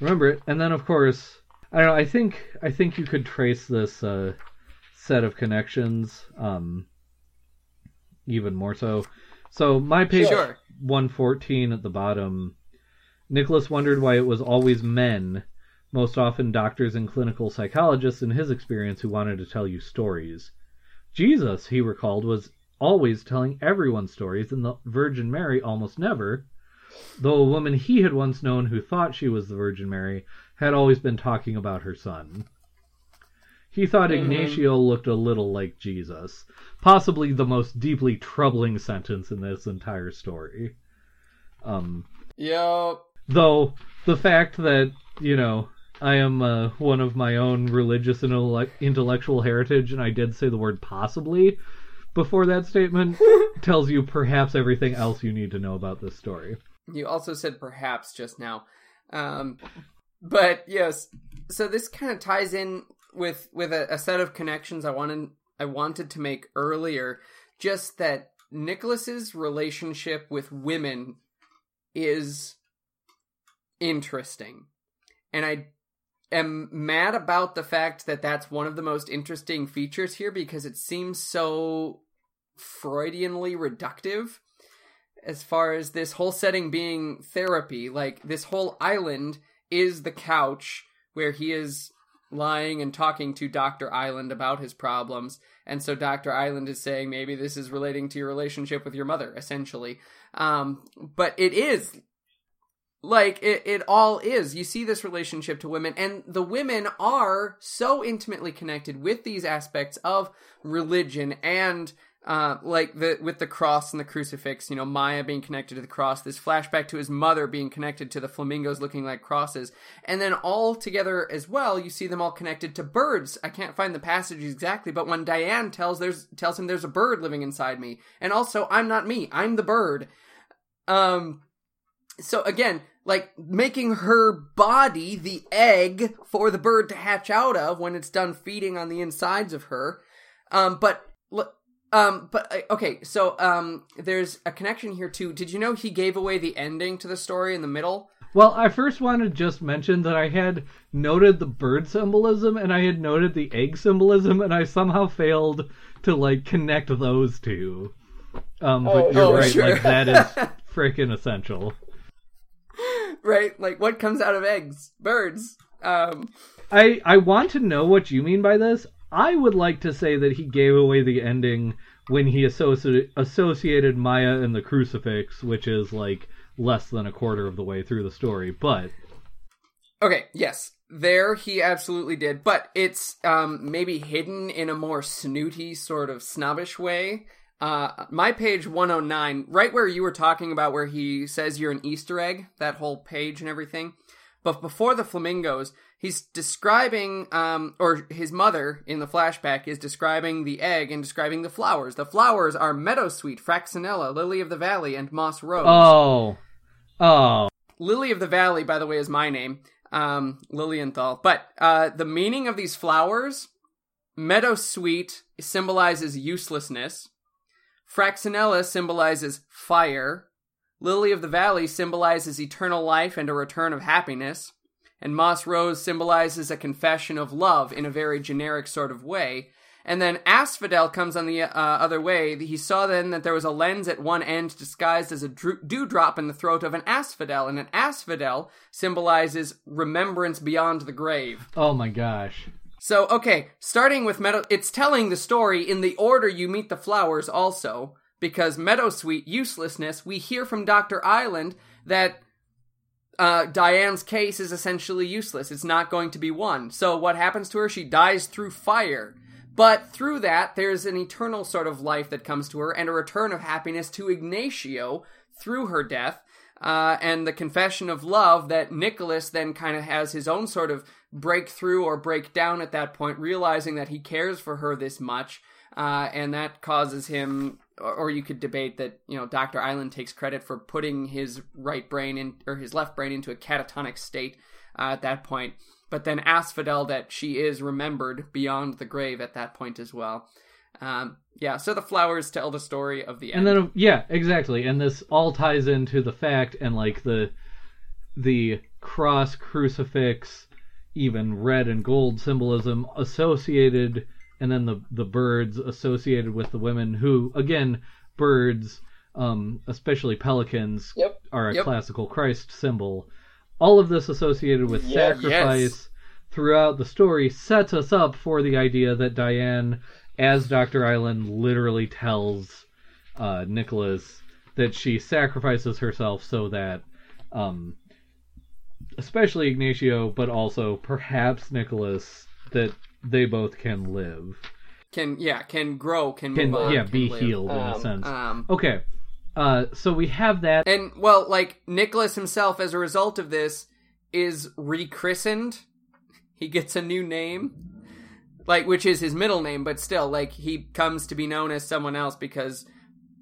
remember it. And then, of course, I don't know. I think I think you could trace this uh, set of connections um, even more so. So my page Sure. 114 at the bottom. Nicholas wondered why it was always men, most often doctors and clinical psychologists in his experience, who wanted to tell you stories. Jesus, he recalled, was always telling everyone stories, and the Virgin Mary almost never, though a woman he had once known who thought she was the Virgin Mary had always been talking about her son. He thought Mhm. Ignacio looked a little like Jesus. Possibly the most deeply troubling sentence in this entire story. Um, Yo. though the fact that, you know, I am uh, one of my own religious and intellec- intellectual heritage, and I did say the word possibly before that statement, tells you perhaps everything else you need to know about this story. You also said perhaps just now. Um, but yes, so this kind of ties in with with a, a set of connections I wanted I wanted to make earlier. Just that Nicholas's relationship with women is interesting, and I am mad about the fact that that's one of the most interesting features here because it seems so Freudianly reductive as far as this whole setting being therapy. Like, this whole island is the couch where he is lying and talking to Dr. Island about his problems. And so Dr. Island is saying maybe this is relating to your relationship with your mother, essentially. Um, but it is. Like, it, it all is. You see this relationship to women, and the women are so intimately connected with these aspects of religion and uh, like the with the cross and the crucifix, you know, Maya being connected to the cross, this flashback to his mother being connected to the flamingos looking like crosses, and then all together as well, you see them all connected to birds. I can't find the passage exactly, but when Diane tells there's tells him there's a bird living inside me, and also I'm not me, I'm the bird. Um, so again, like making her body the egg for the bird to hatch out of when it's done feeding on the insides of her. Um, but um, but uh, okay, so um, there's a connection here too. Did you know he gave away the ending to the story in the middle? Well, I first wanted to just mention that I had noted the bird symbolism and I had noted the egg symbolism, and I somehow failed to like connect those two. Um, Oh, but you're oh, right, sure. like that is freaking essential. right? Like what comes out of eggs? Birds. Um, I I want to know what you mean by this. I would like to say that he gave away the ending when he associ- associated Maya and the crucifix, which is like less than a quarter of the way through the story. But Okay, yes. There he absolutely did, but it's um maybe hidden in a more snooty sort of snobbish way. Uh my page 109, right where you were talking about where he says you're an Easter egg, that whole page and everything. But before the flamingos, he's describing um or his mother in the flashback is describing the egg and describing the flowers. The flowers are meadowsweet, fraxinella, lily of the valley, and moss rose. oh, oh, Lily of the Valley, by the way, is my name, um, Lilienthal. But uh, the meaning of these flowers, meadowsweet symbolizes uselessness, Fraxinella symbolizes fire, Lily of the Valley symbolizes eternal life and a return of happiness, and Moss Rose symbolizes a confession of love in a very generic sort of way. And then Asphodel comes on the uh, other way. He saw then that there was a lens at one end disguised as a dewdrop in the throat of an asphodel, and an asphodel symbolizes remembrance beyond the grave. oh my gosh. So, okay, starting with Meadow, it's telling the story in the order you meet the flowers also, because Meadowsweet, uselessness, we hear from Dr. Island that uh, Diane's case is essentially useless. It's not going to be won. So, what happens to her? She dies through fire. But through that, there's an eternal sort of life that comes to her and a return of happiness to Ignacio through her death. Uh, and the confession of love that Nicholas then kind of has his own sort of breakthrough or breakdown at that point, realizing that he cares for her this much. Uh, and that causes him, or, you could debate that, you know, Dr. Island takes credit for putting his right brain in, or his left brain into a catatonic state uh, at that point. But then Asphodel that she is remembered beyond the grave at that point as well. Um, yeah, so the flowers tell the story of the And end. then yeah, exactly. And this all ties into the fact and like the the cross crucifix even red and gold symbolism associated and then the the birds associated with the women who again birds um especially pelicans Yep. are a Yep. classical Christ symbol. All of this associated with Yeah. sacrifice Yes. throughout the story sets us up for the idea that Diane, as Dr. Island literally tells uh, Nicholas, that she sacrifices herself so that, um, especially Ignacio, but also perhaps Nicholas, that they both can live. Can yeah, can grow, can, Can move on, yeah, can be live. healed in a Um, sense. Um, Okay. Uh so we have that and well, like Nicholas himself, as a result of this, is rechristened. He gets a new name, like which is his middle name, but still, like he comes to be known as someone else because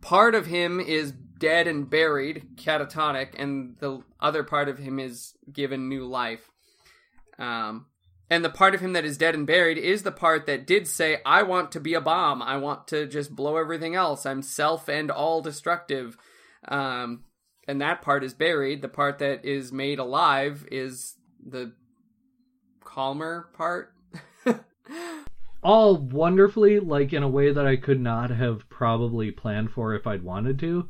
part of him is dead and buried, catatonic, and the other part of him is given new life. Um, and the part of him that is dead and buried is the part that did say, I want to be a bomb. I want to just blow everything else. I'm self and all destructive. Um, and that part is buried. The part that is made alive is the calmer part. all wonderfully, like in a way that I could not have probably planned for if I'd wanted to,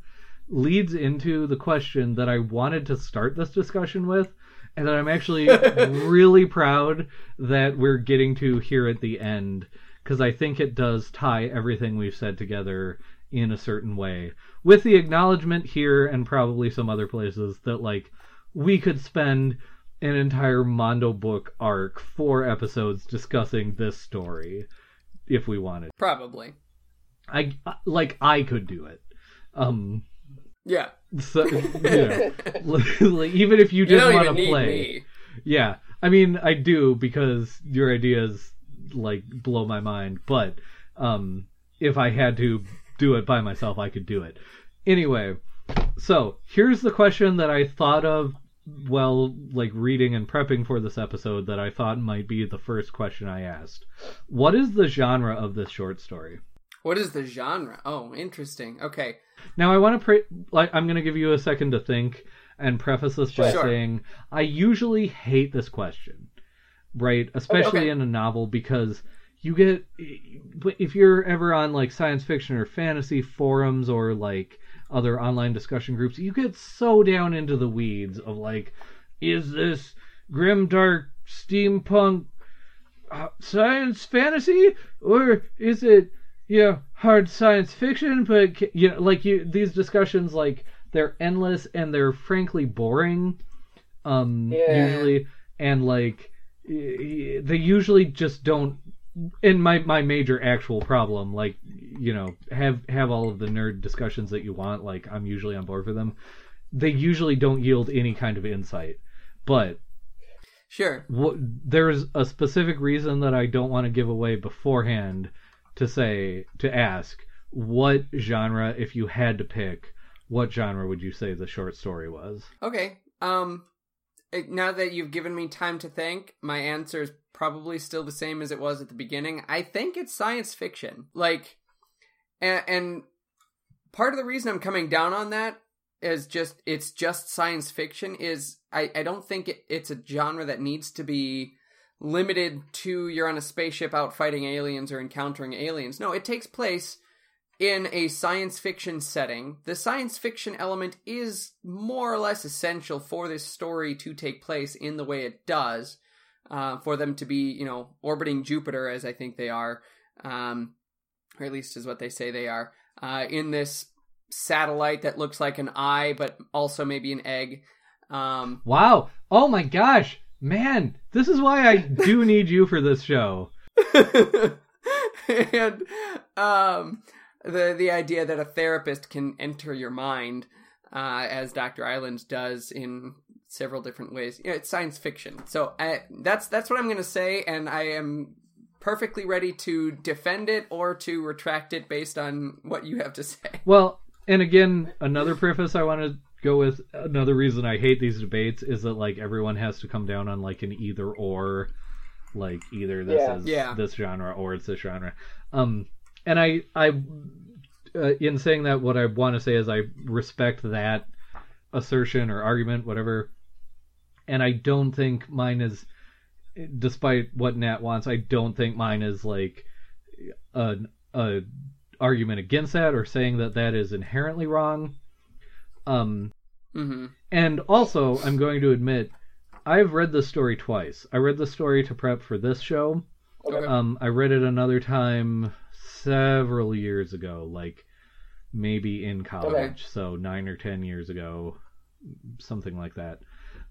leads into the question that I wanted to start this discussion with, and that I'm actually really proud that we're getting to here at the end, because I think it does tie everything we've said together in a certain way. With the acknowledgement here and probably some other places that, like, we could spend an entire Mondo book arc, four episodes discussing this story if we wanted. Probably. I like I could do it. Um Yeah. So, you know, like, even if you didn't want to play. me. Yeah. I mean, I do because your ideas like blow my mind, but um if I had to do it by myself, I could do it. Anyway, so here's the question that I thought of while like reading and prepping for this episode that I thought might be the first question I asked. What is the genre of this short story? What is the genre? Oh, interesting. Okay. Now I want to pre- like I'm going to give you a second to think and preface this by Sure. saying I usually hate this question. Right, especially Okay. in a novel because you get if you're ever on like science fiction or fantasy forums or like other online discussion groups, you get so down into the weeds of like is this grim dark steampunk uh, science fantasy or is it yeah hard science fiction but you know like you these discussions like they're endless and they're frankly boring um Yeah. usually and like they usually just don't in my my major actual problem like you know have have all of the nerd discussions that you want like i'm usually on board for them they usually don't yield any kind of insight but Sure. what, there's a specific reason that I don't want to give away beforehand to say to ask what genre if you had to pick what genre would you say the short story was Okay. Um now that you've given me time to think, my answer is probably still the same as it was at the beginning. I think it's science fiction. Like and, and part of the reason I'm coming down on that is just it's just science fiction is I I don't think it, it's a genre that needs to be limited to you're on a spaceship out fighting aliens or encountering aliens. No, it takes place in a science fiction setting. The science fiction element is more or less essential for this story to take place in the way it does. Uh, for them to be, you know, orbiting Jupiter as I think they are, um, or at least is what they say they are, uh, in this satellite that looks like an eye, but also maybe an egg. Um, wow oh my gosh man this is why I do need you for this show and um, the the idea that a therapist can enter your mind, uh, as Doctor Island does in several different ways. You know, it's science fiction, so I, that's that's what I'm going to say, and I am perfectly ready to defend it or to retract it based on what you have to say. well and again another preface I want to go with another reason I hate these debates is that like everyone has to come down on like an either or like either this Yeah. is Yeah. this genre or it's this genre um and i i uh, in saying that what i want to say is i respect that assertion or argument whatever and i don't think mine is despite what nat wants i don't think mine is like an a argument against that or saying that that is inherently wrong um hmm and also, I'm going to admit, I've read this story twice. I read the story to prep for this show. Okay. Um, I read it another time several years ago, like maybe in college, Okay. so nine or ten years ago, something like that.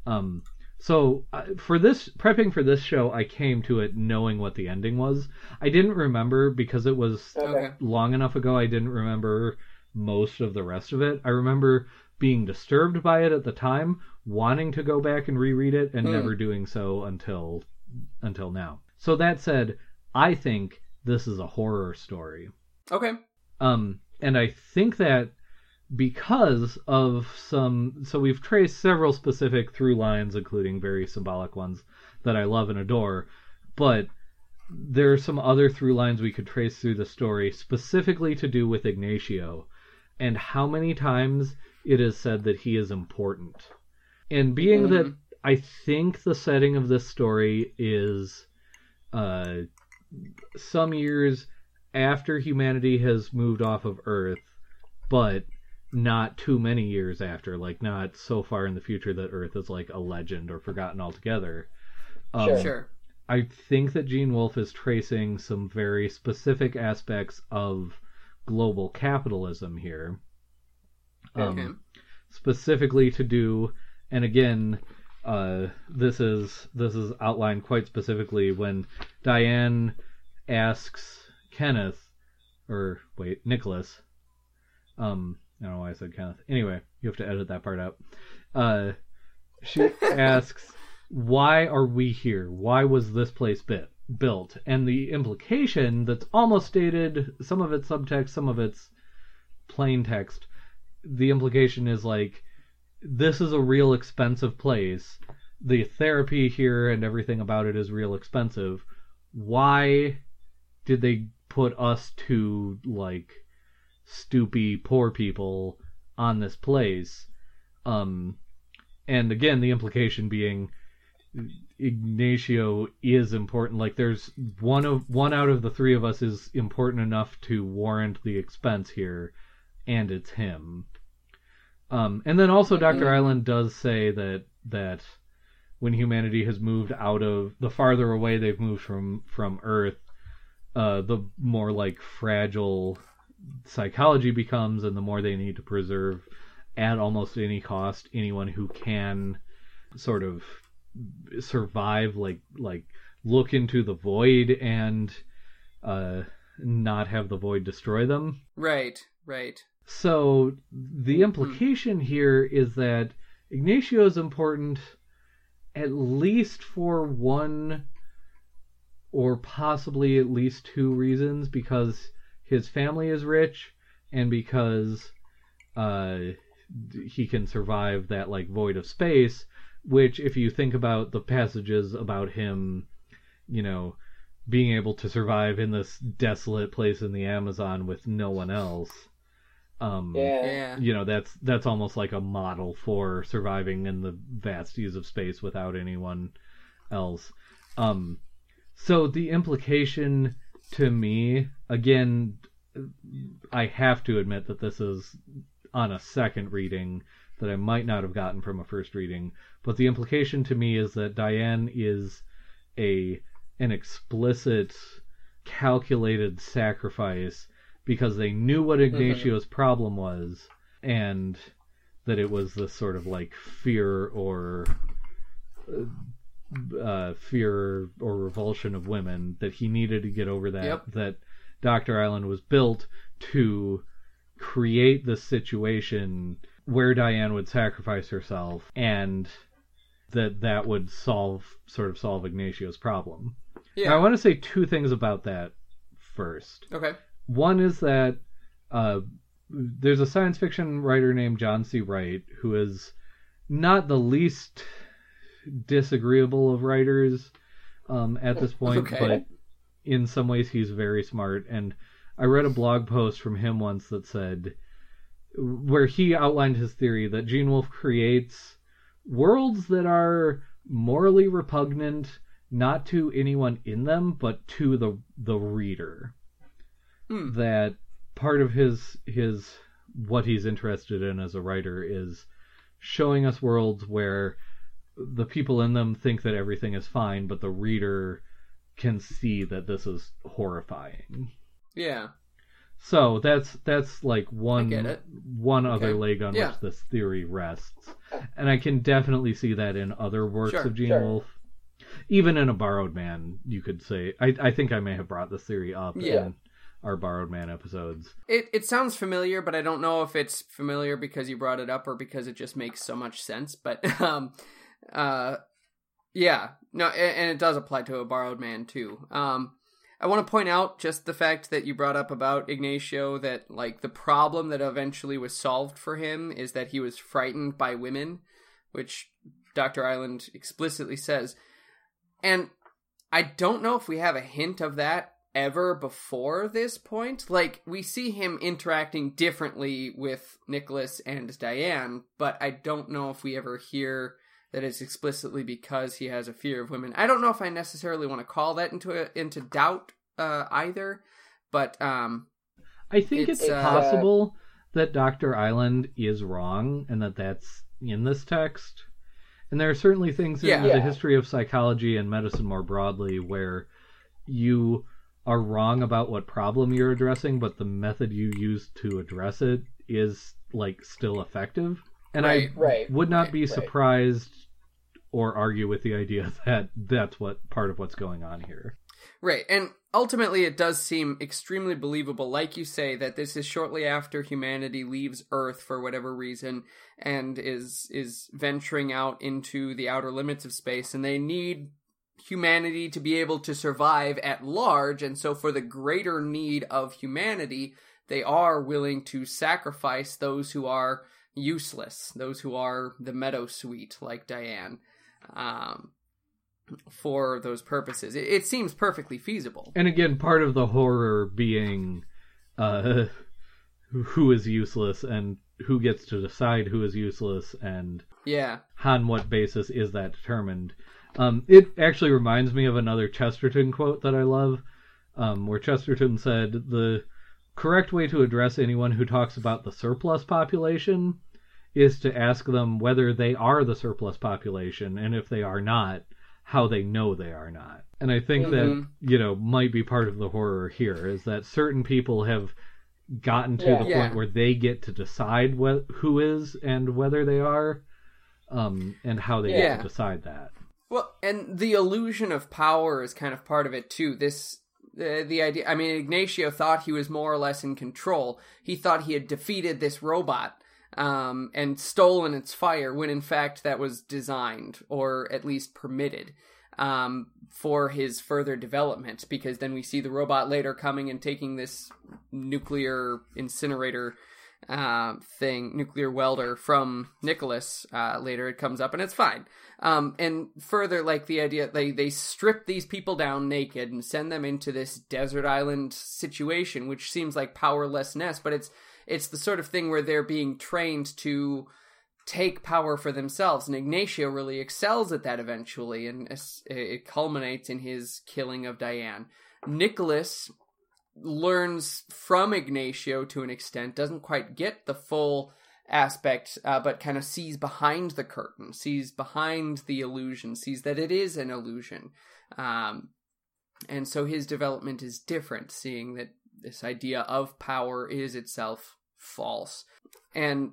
Um, So uh, for this prepping for this show, I came to it knowing what the ending was. I didn't remember because it was. Okay. long enough ago. I didn't remember most of the rest of it. I remember being disturbed by it at the time, wanting to go back and reread it, and Hmm. never doing so until until now. So that said, I think this is a horror story. Okay. Um, and I think that because of some, so we've traced several specific through lines, including very symbolic ones that I love and adore, but there are some other through lines we could trace through the story specifically to do with Ignacio and how many times it is said that he is important. And being that Mhm. I think the setting of this story is uh, some years after humanity has moved off of Earth, but not too many years after, like not so far in the future that Earth is like a legend or forgotten altogether. Um, Sure. Sure. I think that Gene Wolfe is tracing some very specific aspects of global capitalism here. Um, Okay. specifically to do and again uh, this is this is outlined quite specifically when Diane asks Kenneth or wait Nicholas um I don't know why I said Kenneth anyway you have to edit that part out uh she asks why are we here why was this place bit, built and the implication that's almost stated some of it's subtext some of it's plain text the implication is like this is a real expensive place. The therapy here and everything about it is real expensive. Why did they put us two like stoopy poor people on this place? Um and again the implication being Ignacio is important. Like there's one of one out of the three of us is important enough to warrant the expense here, and it's him. Um, and then also Dr. Mhm. Island does say that that when humanity has moved out of the farther away they've moved from from Earth, uh, the more like fragile psychology becomes, and the more they need to preserve at almost any cost anyone who can sort of survive, like like look into the void and uh, not have the void destroy them. Right. Right. So the implication here is that Ignacio is important at least for one or possibly at least two reasons because his family is rich and because uh, he can survive that like void of space which if you think about the passages about him you know being able to survive in this desolate place in the Amazon with no one else um Yeah. Yeah. you know that's that's almost like a model for surviving in the vasties of space without anyone else um so the implication to me again i have to admit that this is on a second reading that i might not have gotten from a first reading but the implication to me is that diane is a an explicit calculated sacrifice because they knew what Ignacio's problem was and that it was this sort of like fear or uh, uh, fear or revulsion of women that he needed to get over that Yep. that Dr. Island was built to create the situation where Diane would sacrifice herself and that that would solve sort of solve Ignacio's problem. Now, I want to say two things about that first. Okay. One is that uh, there's a science fiction writer named John C. Wright who is not the least disagreeable of writers um, at this point, Okay. but in some ways he's very smart. And I read a blog post from him once that said, where he outlined his theory that Gene Wolfe creates worlds that are morally repugnant not to anyone in them but to the the reader Hmm. that part of his his what he's interested in as a writer is showing us worlds where the people in them think that everything is fine but the reader can see that this is horrifying Yeah. So that's that's like one one other leg on Yeah. which this theory rests, and I can definitely see that in other works Sure, of Gene sure. Wolfe. Even in a Borrowed Man, you could say. I, I think I may have brought this theory up Yeah. in our Borrowed Man episodes. It it sounds familiar, but I don't know if it's familiar because you brought it up or because it just makes so much sense. But um, uh, yeah, no, and, and it does apply to a borrowed man too. Um, I want to point out just the fact that you brought up about Ignacio that like the problem that eventually was solved for him is that he was frightened by women, which Dr. Island explicitly says. And I don't know if we have a hint of that ever before this point. Like, we see him interacting differently with Nicholas and Diane, but I don't know if we ever hear that it's explicitly because he has a fear of women. I don't know if I necessarily want to call that into a, into doubt uh, either, but um, I think it's, It's, uh, possible that Dr. Island is wrong and that that's in this text. And there are certainly things in Yeah. the history of psychology and medicine more broadly where you are wrong about what problem you're addressing, but the method you use to address it is like still effective. And Right. I Right. would not Right, be right. surprised or argue with the idea that that's what part of what's going on here. Right, and ultimately it does seem extremely believable, like you say, that this is shortly after humanity leaves Earth for whatever reason and is is venturing out into the outer limits of space, and they need humanity to be able to survive at large, and so for the greater need of humanity, they are willing to sacrifice those who are useless, those who are the meadow sweet, like Diane. Um, for those purposes. It, it seems perfectly feasible. And again, part of the horror being uh, who is useless and who gets to decide who is useless and Yeah. on what basis is that determined. Um, it actually reminds me of another Chesterton quote that I love, um, where Chesterton said, The correct way to address anyone who talks about the surplus population is to ask them whether they are the surplus population, and if they are not, how they know they are not. And I think that, Mhm. you know, might be part of the horror here is that certain people have gotten to Yeah. the Yeah. point where they get to decide wh- who is and whether they are, um, and how they Yeah. get to decide that. Well, and the illusion of power is kind of part of it too. This the the idea. I mean, Ignacio thought he was more or less in control. He thought he had defeated this robot um, and stolen its fire, when in fact that was designed or at least permitted um, for his further development. Because then we see the robot later coming and taking this nuclear incinerator uh, thing, nuclear welder from Nicholas. Uh, later, it comes up and it's fine. Um, and further, like the idea, they they strip these people down naked and send them into this desert island situation, which seems like powerlessness, but it's it's the sort of thing where they're being trained to take power for themselves. And Ignacio really excels at that eventually, and it culminates in his killing of Diane. Nicholas learns from Ignacio to an extent, doesn't quite get the full aspect, uh, but kind of sees behind the curtain, sees behind the illusion, sees that it is an illusion. Um, and so his development is different, seeing that this idea of power is itself false. And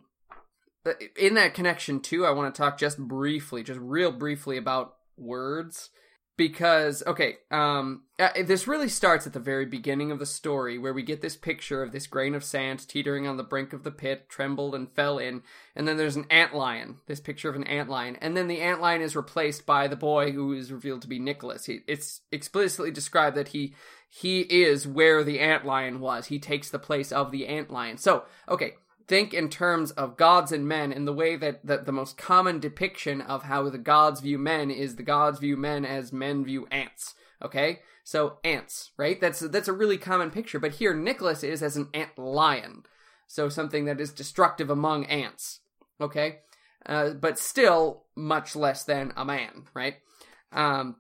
uh, in that connection, too, I want to talk just briefly, just real briefly about words because okay um uh, this really starts at the very beginning of the story where we get this picture of this grain of sand teetering on the brink of the pit trembled and fell in and then there's an antlion this picture of an antlion and then the antlion is replaced by the boy who is revealed to be nicholas. He, it's explicitly described that he he is where the antlion was. He takes the place of the antlion so okay think in terms of gods and men in the way that, that the most common depiction of how the gods view men is the gods view men as men view ants. Okay? So ants, right? That's that's a really common picture. But here Nicholas is as an ant lion. So something that is destructive among ants. Okay? Uh, but still much less than a man, right? Um,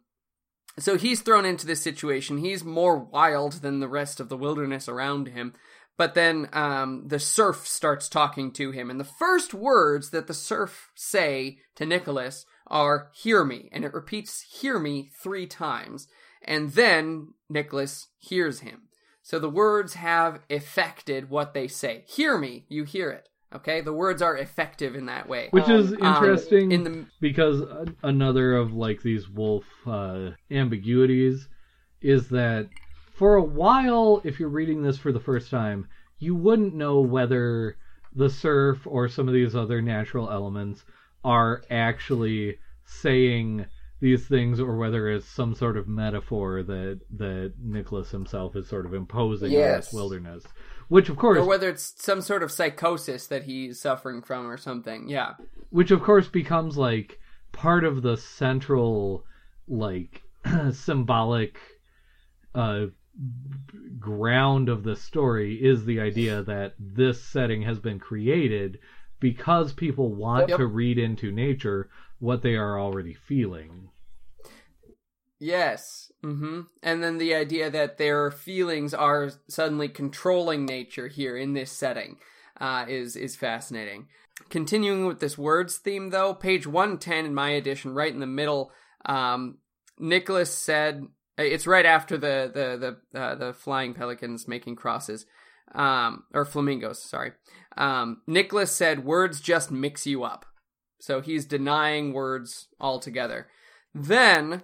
so he's thrown into this situation. He's more wild than the rest of the wilderness around him. But then um, the surf starts talking to him, and the first words that the surf say to Nicholas are "Hear me," and it repeats "Hear me" three times, and then Nicholas hears him. So the words have affected what they say. Hear me, you hear it. Okay, the words are effective in that way. Which is Um, interesting in the because another of like these Wolfe uh, ambiguities is that for a while, if you're reading this for the first time, you wouldn't know whether the surf or some of these other natural elements are actually saying these things or whether it's some sort of metaphor that that Nicholas himself is sort of imposing on this wilderness. Which of course or whether it's some sort of psychosis that he's suffering from or something. Yeah. which of course becomes like part of the central like symbolic uh ground of the story is the idea that this setting has been created because people want Yep. to read into nature what they are already feeling. Yes. hmm And then the idea that their feelings are suddenly controlling nature here in this setting uh, is is fascinating. Continuing with this words theme, though, page one ten in my edition, right in the middle, um, Nicholas said it's right after the the the uh, the flying pelicans making crosses, um, or flamingos. Sorry. Um, Nicholas said words just mix you up, so he's denying words altogether. Then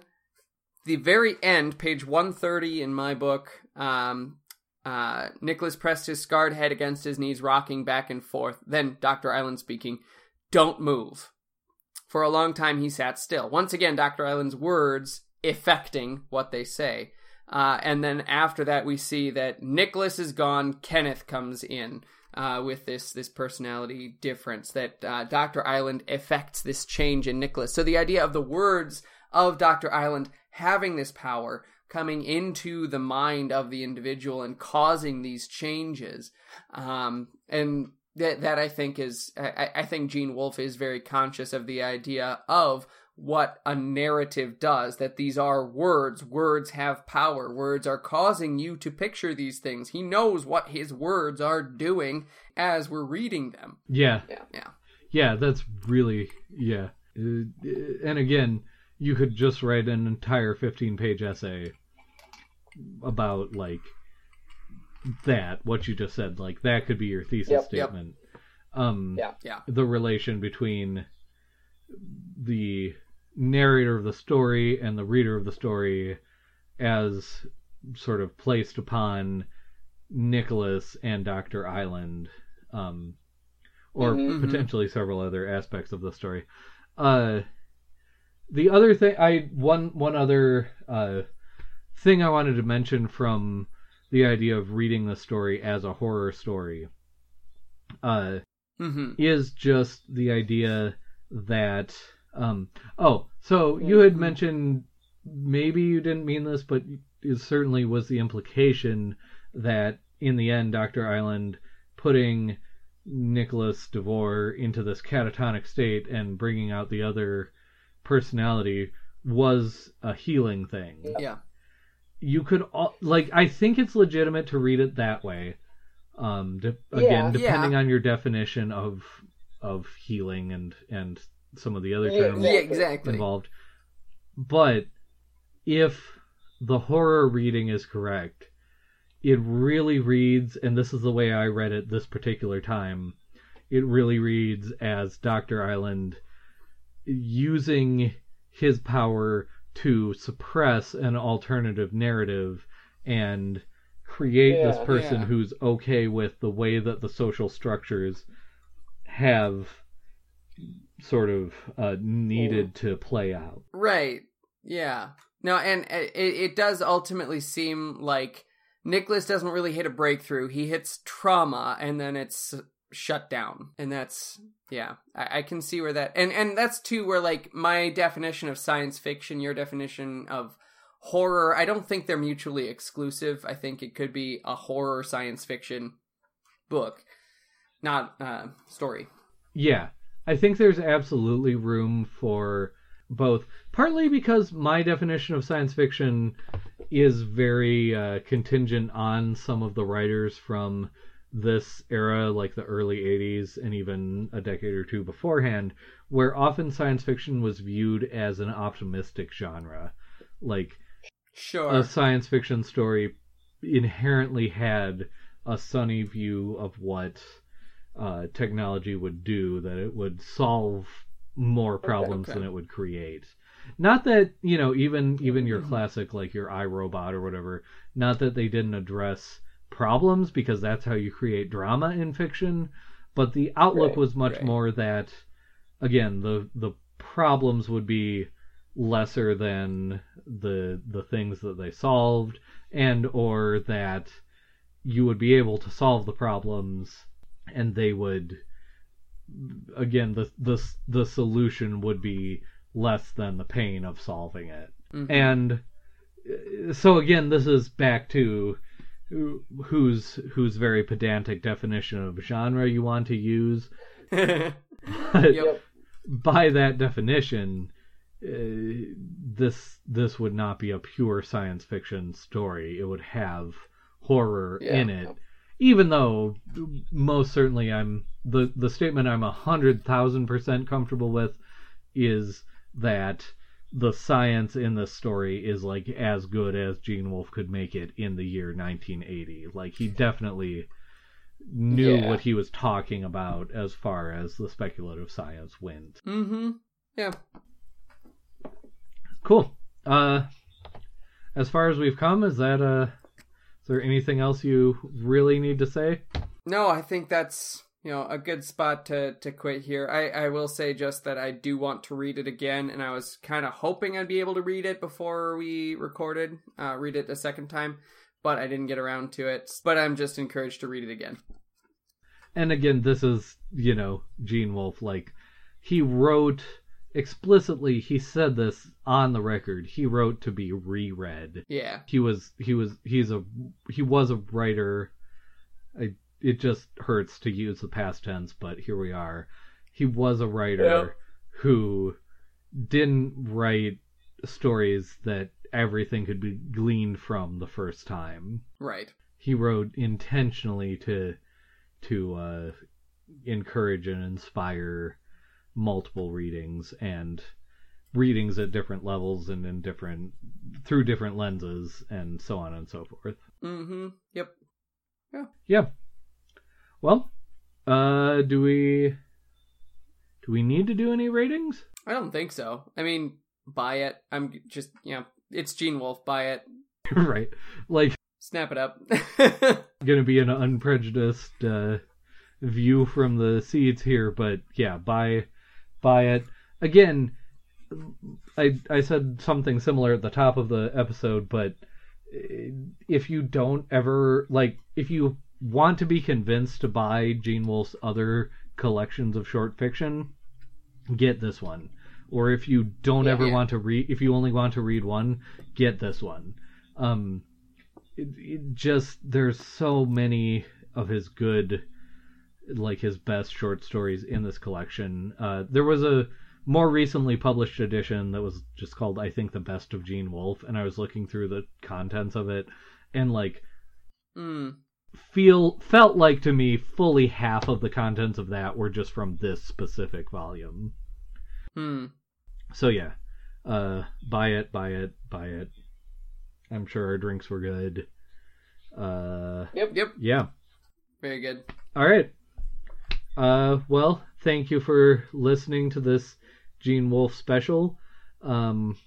the very end, page 130 in my book, um, uh, Nicholas pressed his scarred head against his knees, rocking back and forth. Then Dr. Island speaking, Don't move. For a long time, he sat still. Once again, Dr. Island's words affecting what they say. Uh, and then after that, we see that Nicholas is gone. Kenneth comes in uh, with this this personality difference. That uh, Doctor Island affects this change in Nicholas. So the idea of the words of Doctor Island having this power coming into the mind of the individual and causing these changes, um, and that that I think is I, I think Gene Wolfe is very conscious of the idea of what a narrative does that these are words words have power words are causing you to picture these things he knows what his words are doing as we're reading them Yeah. Yeah. yeah Yeah, that's really yeah. Uh, And again, you could just write an entire 15-page essay about like that what you just said like that could be your thesis Yep. Yep. statement. Um Yeah. yeah the relation between the narrator of the story and the reader of the story as sort of placed upon Nicholas and Dr. Island, um, or Mhm. potentially several other aspects of the story. Uh, the other thing, I one one other uh, thing I wanted to mention from the idea of reading the story as a horror story. Uh, mm-hmm. is just the idea that um oh so you had Mm-hmm. Mhm. mentioned maybe you didn't mean this but it certainly was the implication that in the end Dr. Island putting Nicholas DeVore into this catatonic state and bringing out the other personality was a healing thing yeah you could all, like I think it's legitimate to read it that way. Um, de- again, Yeah. depending Yeah. on your definition of of healing and and some of the other Yeah, terms yeah exactly involved. But if the horror reading is correct, it really reads, and this is the way I read it this particular time. It really reads as Doctor Island using his power to suppress an alternative narrative and create this person yeah. who's okay with the way that the social structures have sort of uh, needed to play out. Right. Yeah. No, and it, it does ultimately seem like Nicholas doesn't really hit a breakthrough. He hits trauma, and then it's shut down, and that's yeah. I, I can see where that and and that's too where like my definition of science fiction, your definition of horror. I don't think they're mutually exclusive. I think it could be a horror science fiction book, not uh, story. Yeah, I think there's absolutely room for both. Partly because my definition of science fiction is very uh, contingent on some of the writers from this era, like the early 80s and even a decade or two beforehand, where often science fiction was viewed as an optimistic genre. Like, Sure. a science fiction story inherently had a sunny view of what uh, technology would do, that it would solve more problems okay. than it would create. Not that you know, even even your classic like your I, Robot or whatever. Not that they didn't address problems because that's how you create drama in fiction, but the outlook Right, was much right. more that again the the problems would be lesser than the the things that they solved and or that you would be able to solve the problems and they would again the the the solution would be less than the pain of solving it Mhm. and so again this is back to whose whose very pedantic definition of genre you want to use. Yep. by that definition uh, this this would not be a pure science fiction story it would have horror Yeah. in it even though most certainly i'm the the statement i'm a hundred thousand percent comfortable with is that the science in this story is like as good as Gene Wolfe could make it in the year 1980 like he definitely knew Yeah. what he was talking about as far as the speculative science went Mm-hmm. Yeah. Cool. Uh, as far as we've come, is that uh, is there anything else you really need to say? No, I think that's you know a good spot to to quit here. I I will say just that I do want to read it again, and I was kind of hoping I'd be able to read it before we recorded, uh, read it a second time, but I didn't get around to it. But I'm just encouraged to read it again. And again, this is you know Gene Wolfe. Like he wrote explicitly. He said this on the record. He wrote to be reread. Yeah. He was he was he's a he was a writer. I, it just hurts to use the past tense, but here we are. He was a writer Yep. who didn't write stories that everything could be gleaned from the first time. Right. He wrote intentionally to to uh, encourage and inspire multiple readings and readings at different levels and in different through different lenses and so on and so forth. Mm-hmm. Yep. Yeah. Yeah. Well, uh do we do we need to do any ratings? I don't think so. I mean, buy it. I'm just you know, it's Gene Wolfe. Buy it. right. Like Snap it up. going to be an unprejudiced uh, view from the seeds here, but yeah, buy buy it again. I I said something similar at the top of the episode, but uh, if you don't ever like, if you want to be convinced to buy Gene Wolfe's other collections of short fiction, get this one. Or if you don't Yeah. ever Yeah. want to read, if you only want to read one, get this one. Um, it, it just there's so many of his good like his best short stories in this collection uh there was a more recently published edition that was just called i think the best of gene wolfe and i was looking through the contents of it and like mm. feel felt like to me fully half of the contents of that were just from this specific volume Hmm. so yeah uh buy it buy it buy it i'm sure our drinks were good uh Yep, Yep. yeah Very good. All right. Uh, well, thank you for listening to this Gene Wolfe special. Um,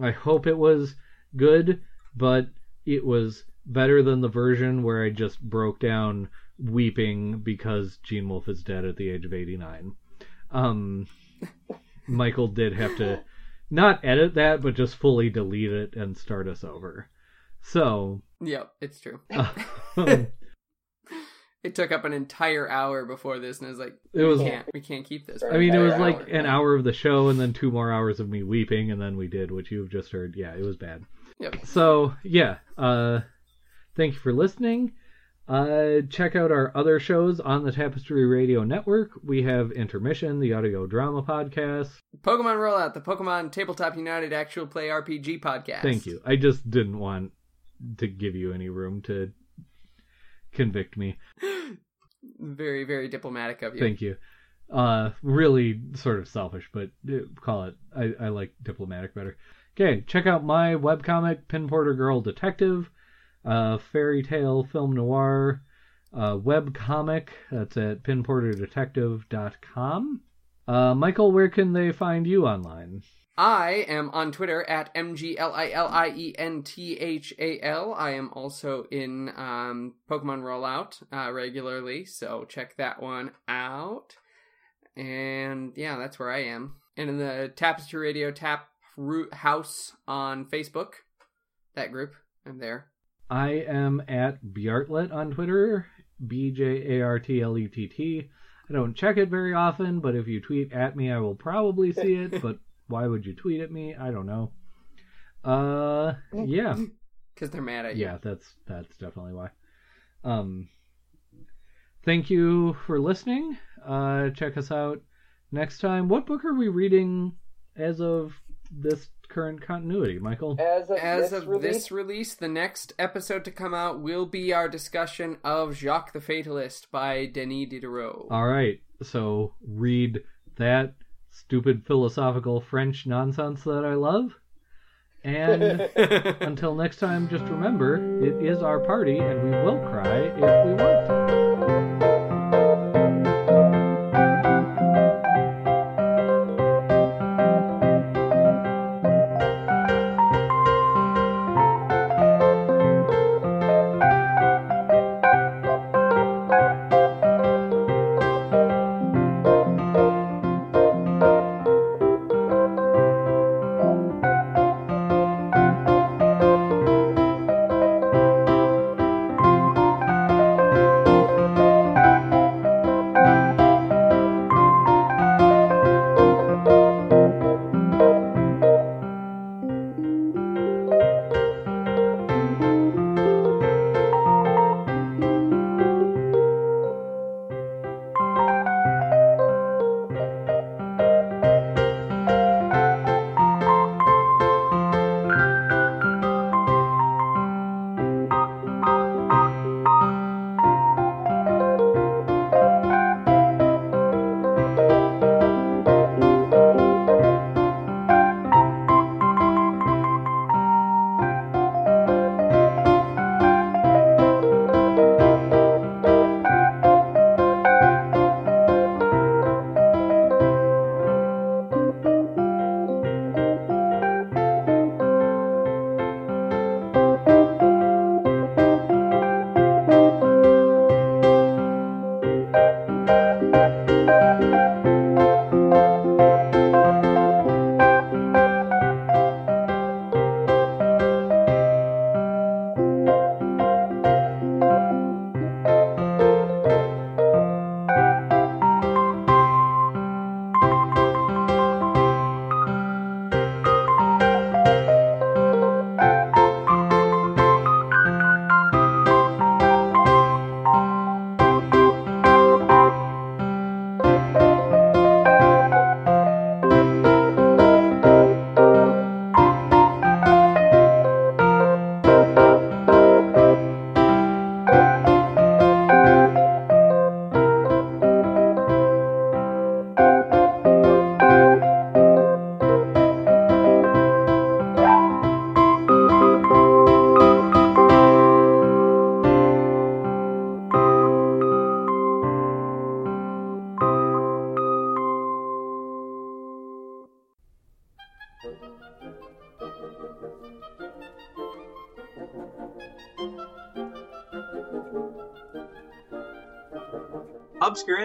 I hope it was good, but it was better than the version where I just broke down weeping because Gene Wolfe is dead at the age of 89. Um, Michael did have to not edit that, but just fully delete it and start us over. So, Yep. It's true. um, It took up an entire hour before this, and I was like, it was we can't, we can't keep this. I mean, it was like hour. an hour of the show and then two more hours of me weeping, and then we did what you've just heard. Yeah, it was bad. Yep. So, yeah, uh, thank you for listening. Uh, check out our other shows on the Tapestry Radio Network. We have Intermission, the audio drama podcast. Pokemon Rollout, the Pokemon Tabletop United actual play RPG podcast. Thank you. I just didn't want to give you any room to convict me. Very, very diplomatic of you. Thank you. Uh, really sort of selfish, but uh, call it. I, I like diplomatic better. Okay, check out my webcomic, Pin Porter Girl Detective. uh, fairy tale film noir uh, web comic. That's at pinporterdetective.com. Uh, Michael, where can they find you online? I am on Twitter at MGLILIENTHAL. I am also in um, Pokemon Rollout uh, regularly, so check that one out. And yeah, that's where I am. And in the Tapestry Radio Tap Root House on Facebook, that group, I'm there. I am at Bjartlett on Twitter, B J A R T L E T T. I don't check it very often, but if you tweet at me, I will probably see it. but why would you tweet at me? I don't know. Uh, yeah, Because they're mad at you. yeah, that's that's definitely why. Um, thank you for listening. Uh, check us out next time. What book are we reading as of this current continuity, Michael? As of As this of release, this release, the next episode to come out will be our discussion of Jacques the Fatalist by Denis Diderot. All right, so read that stupid philosophical French nonsense that I love. And until next time, just remember it is our party and we will cry if we want to.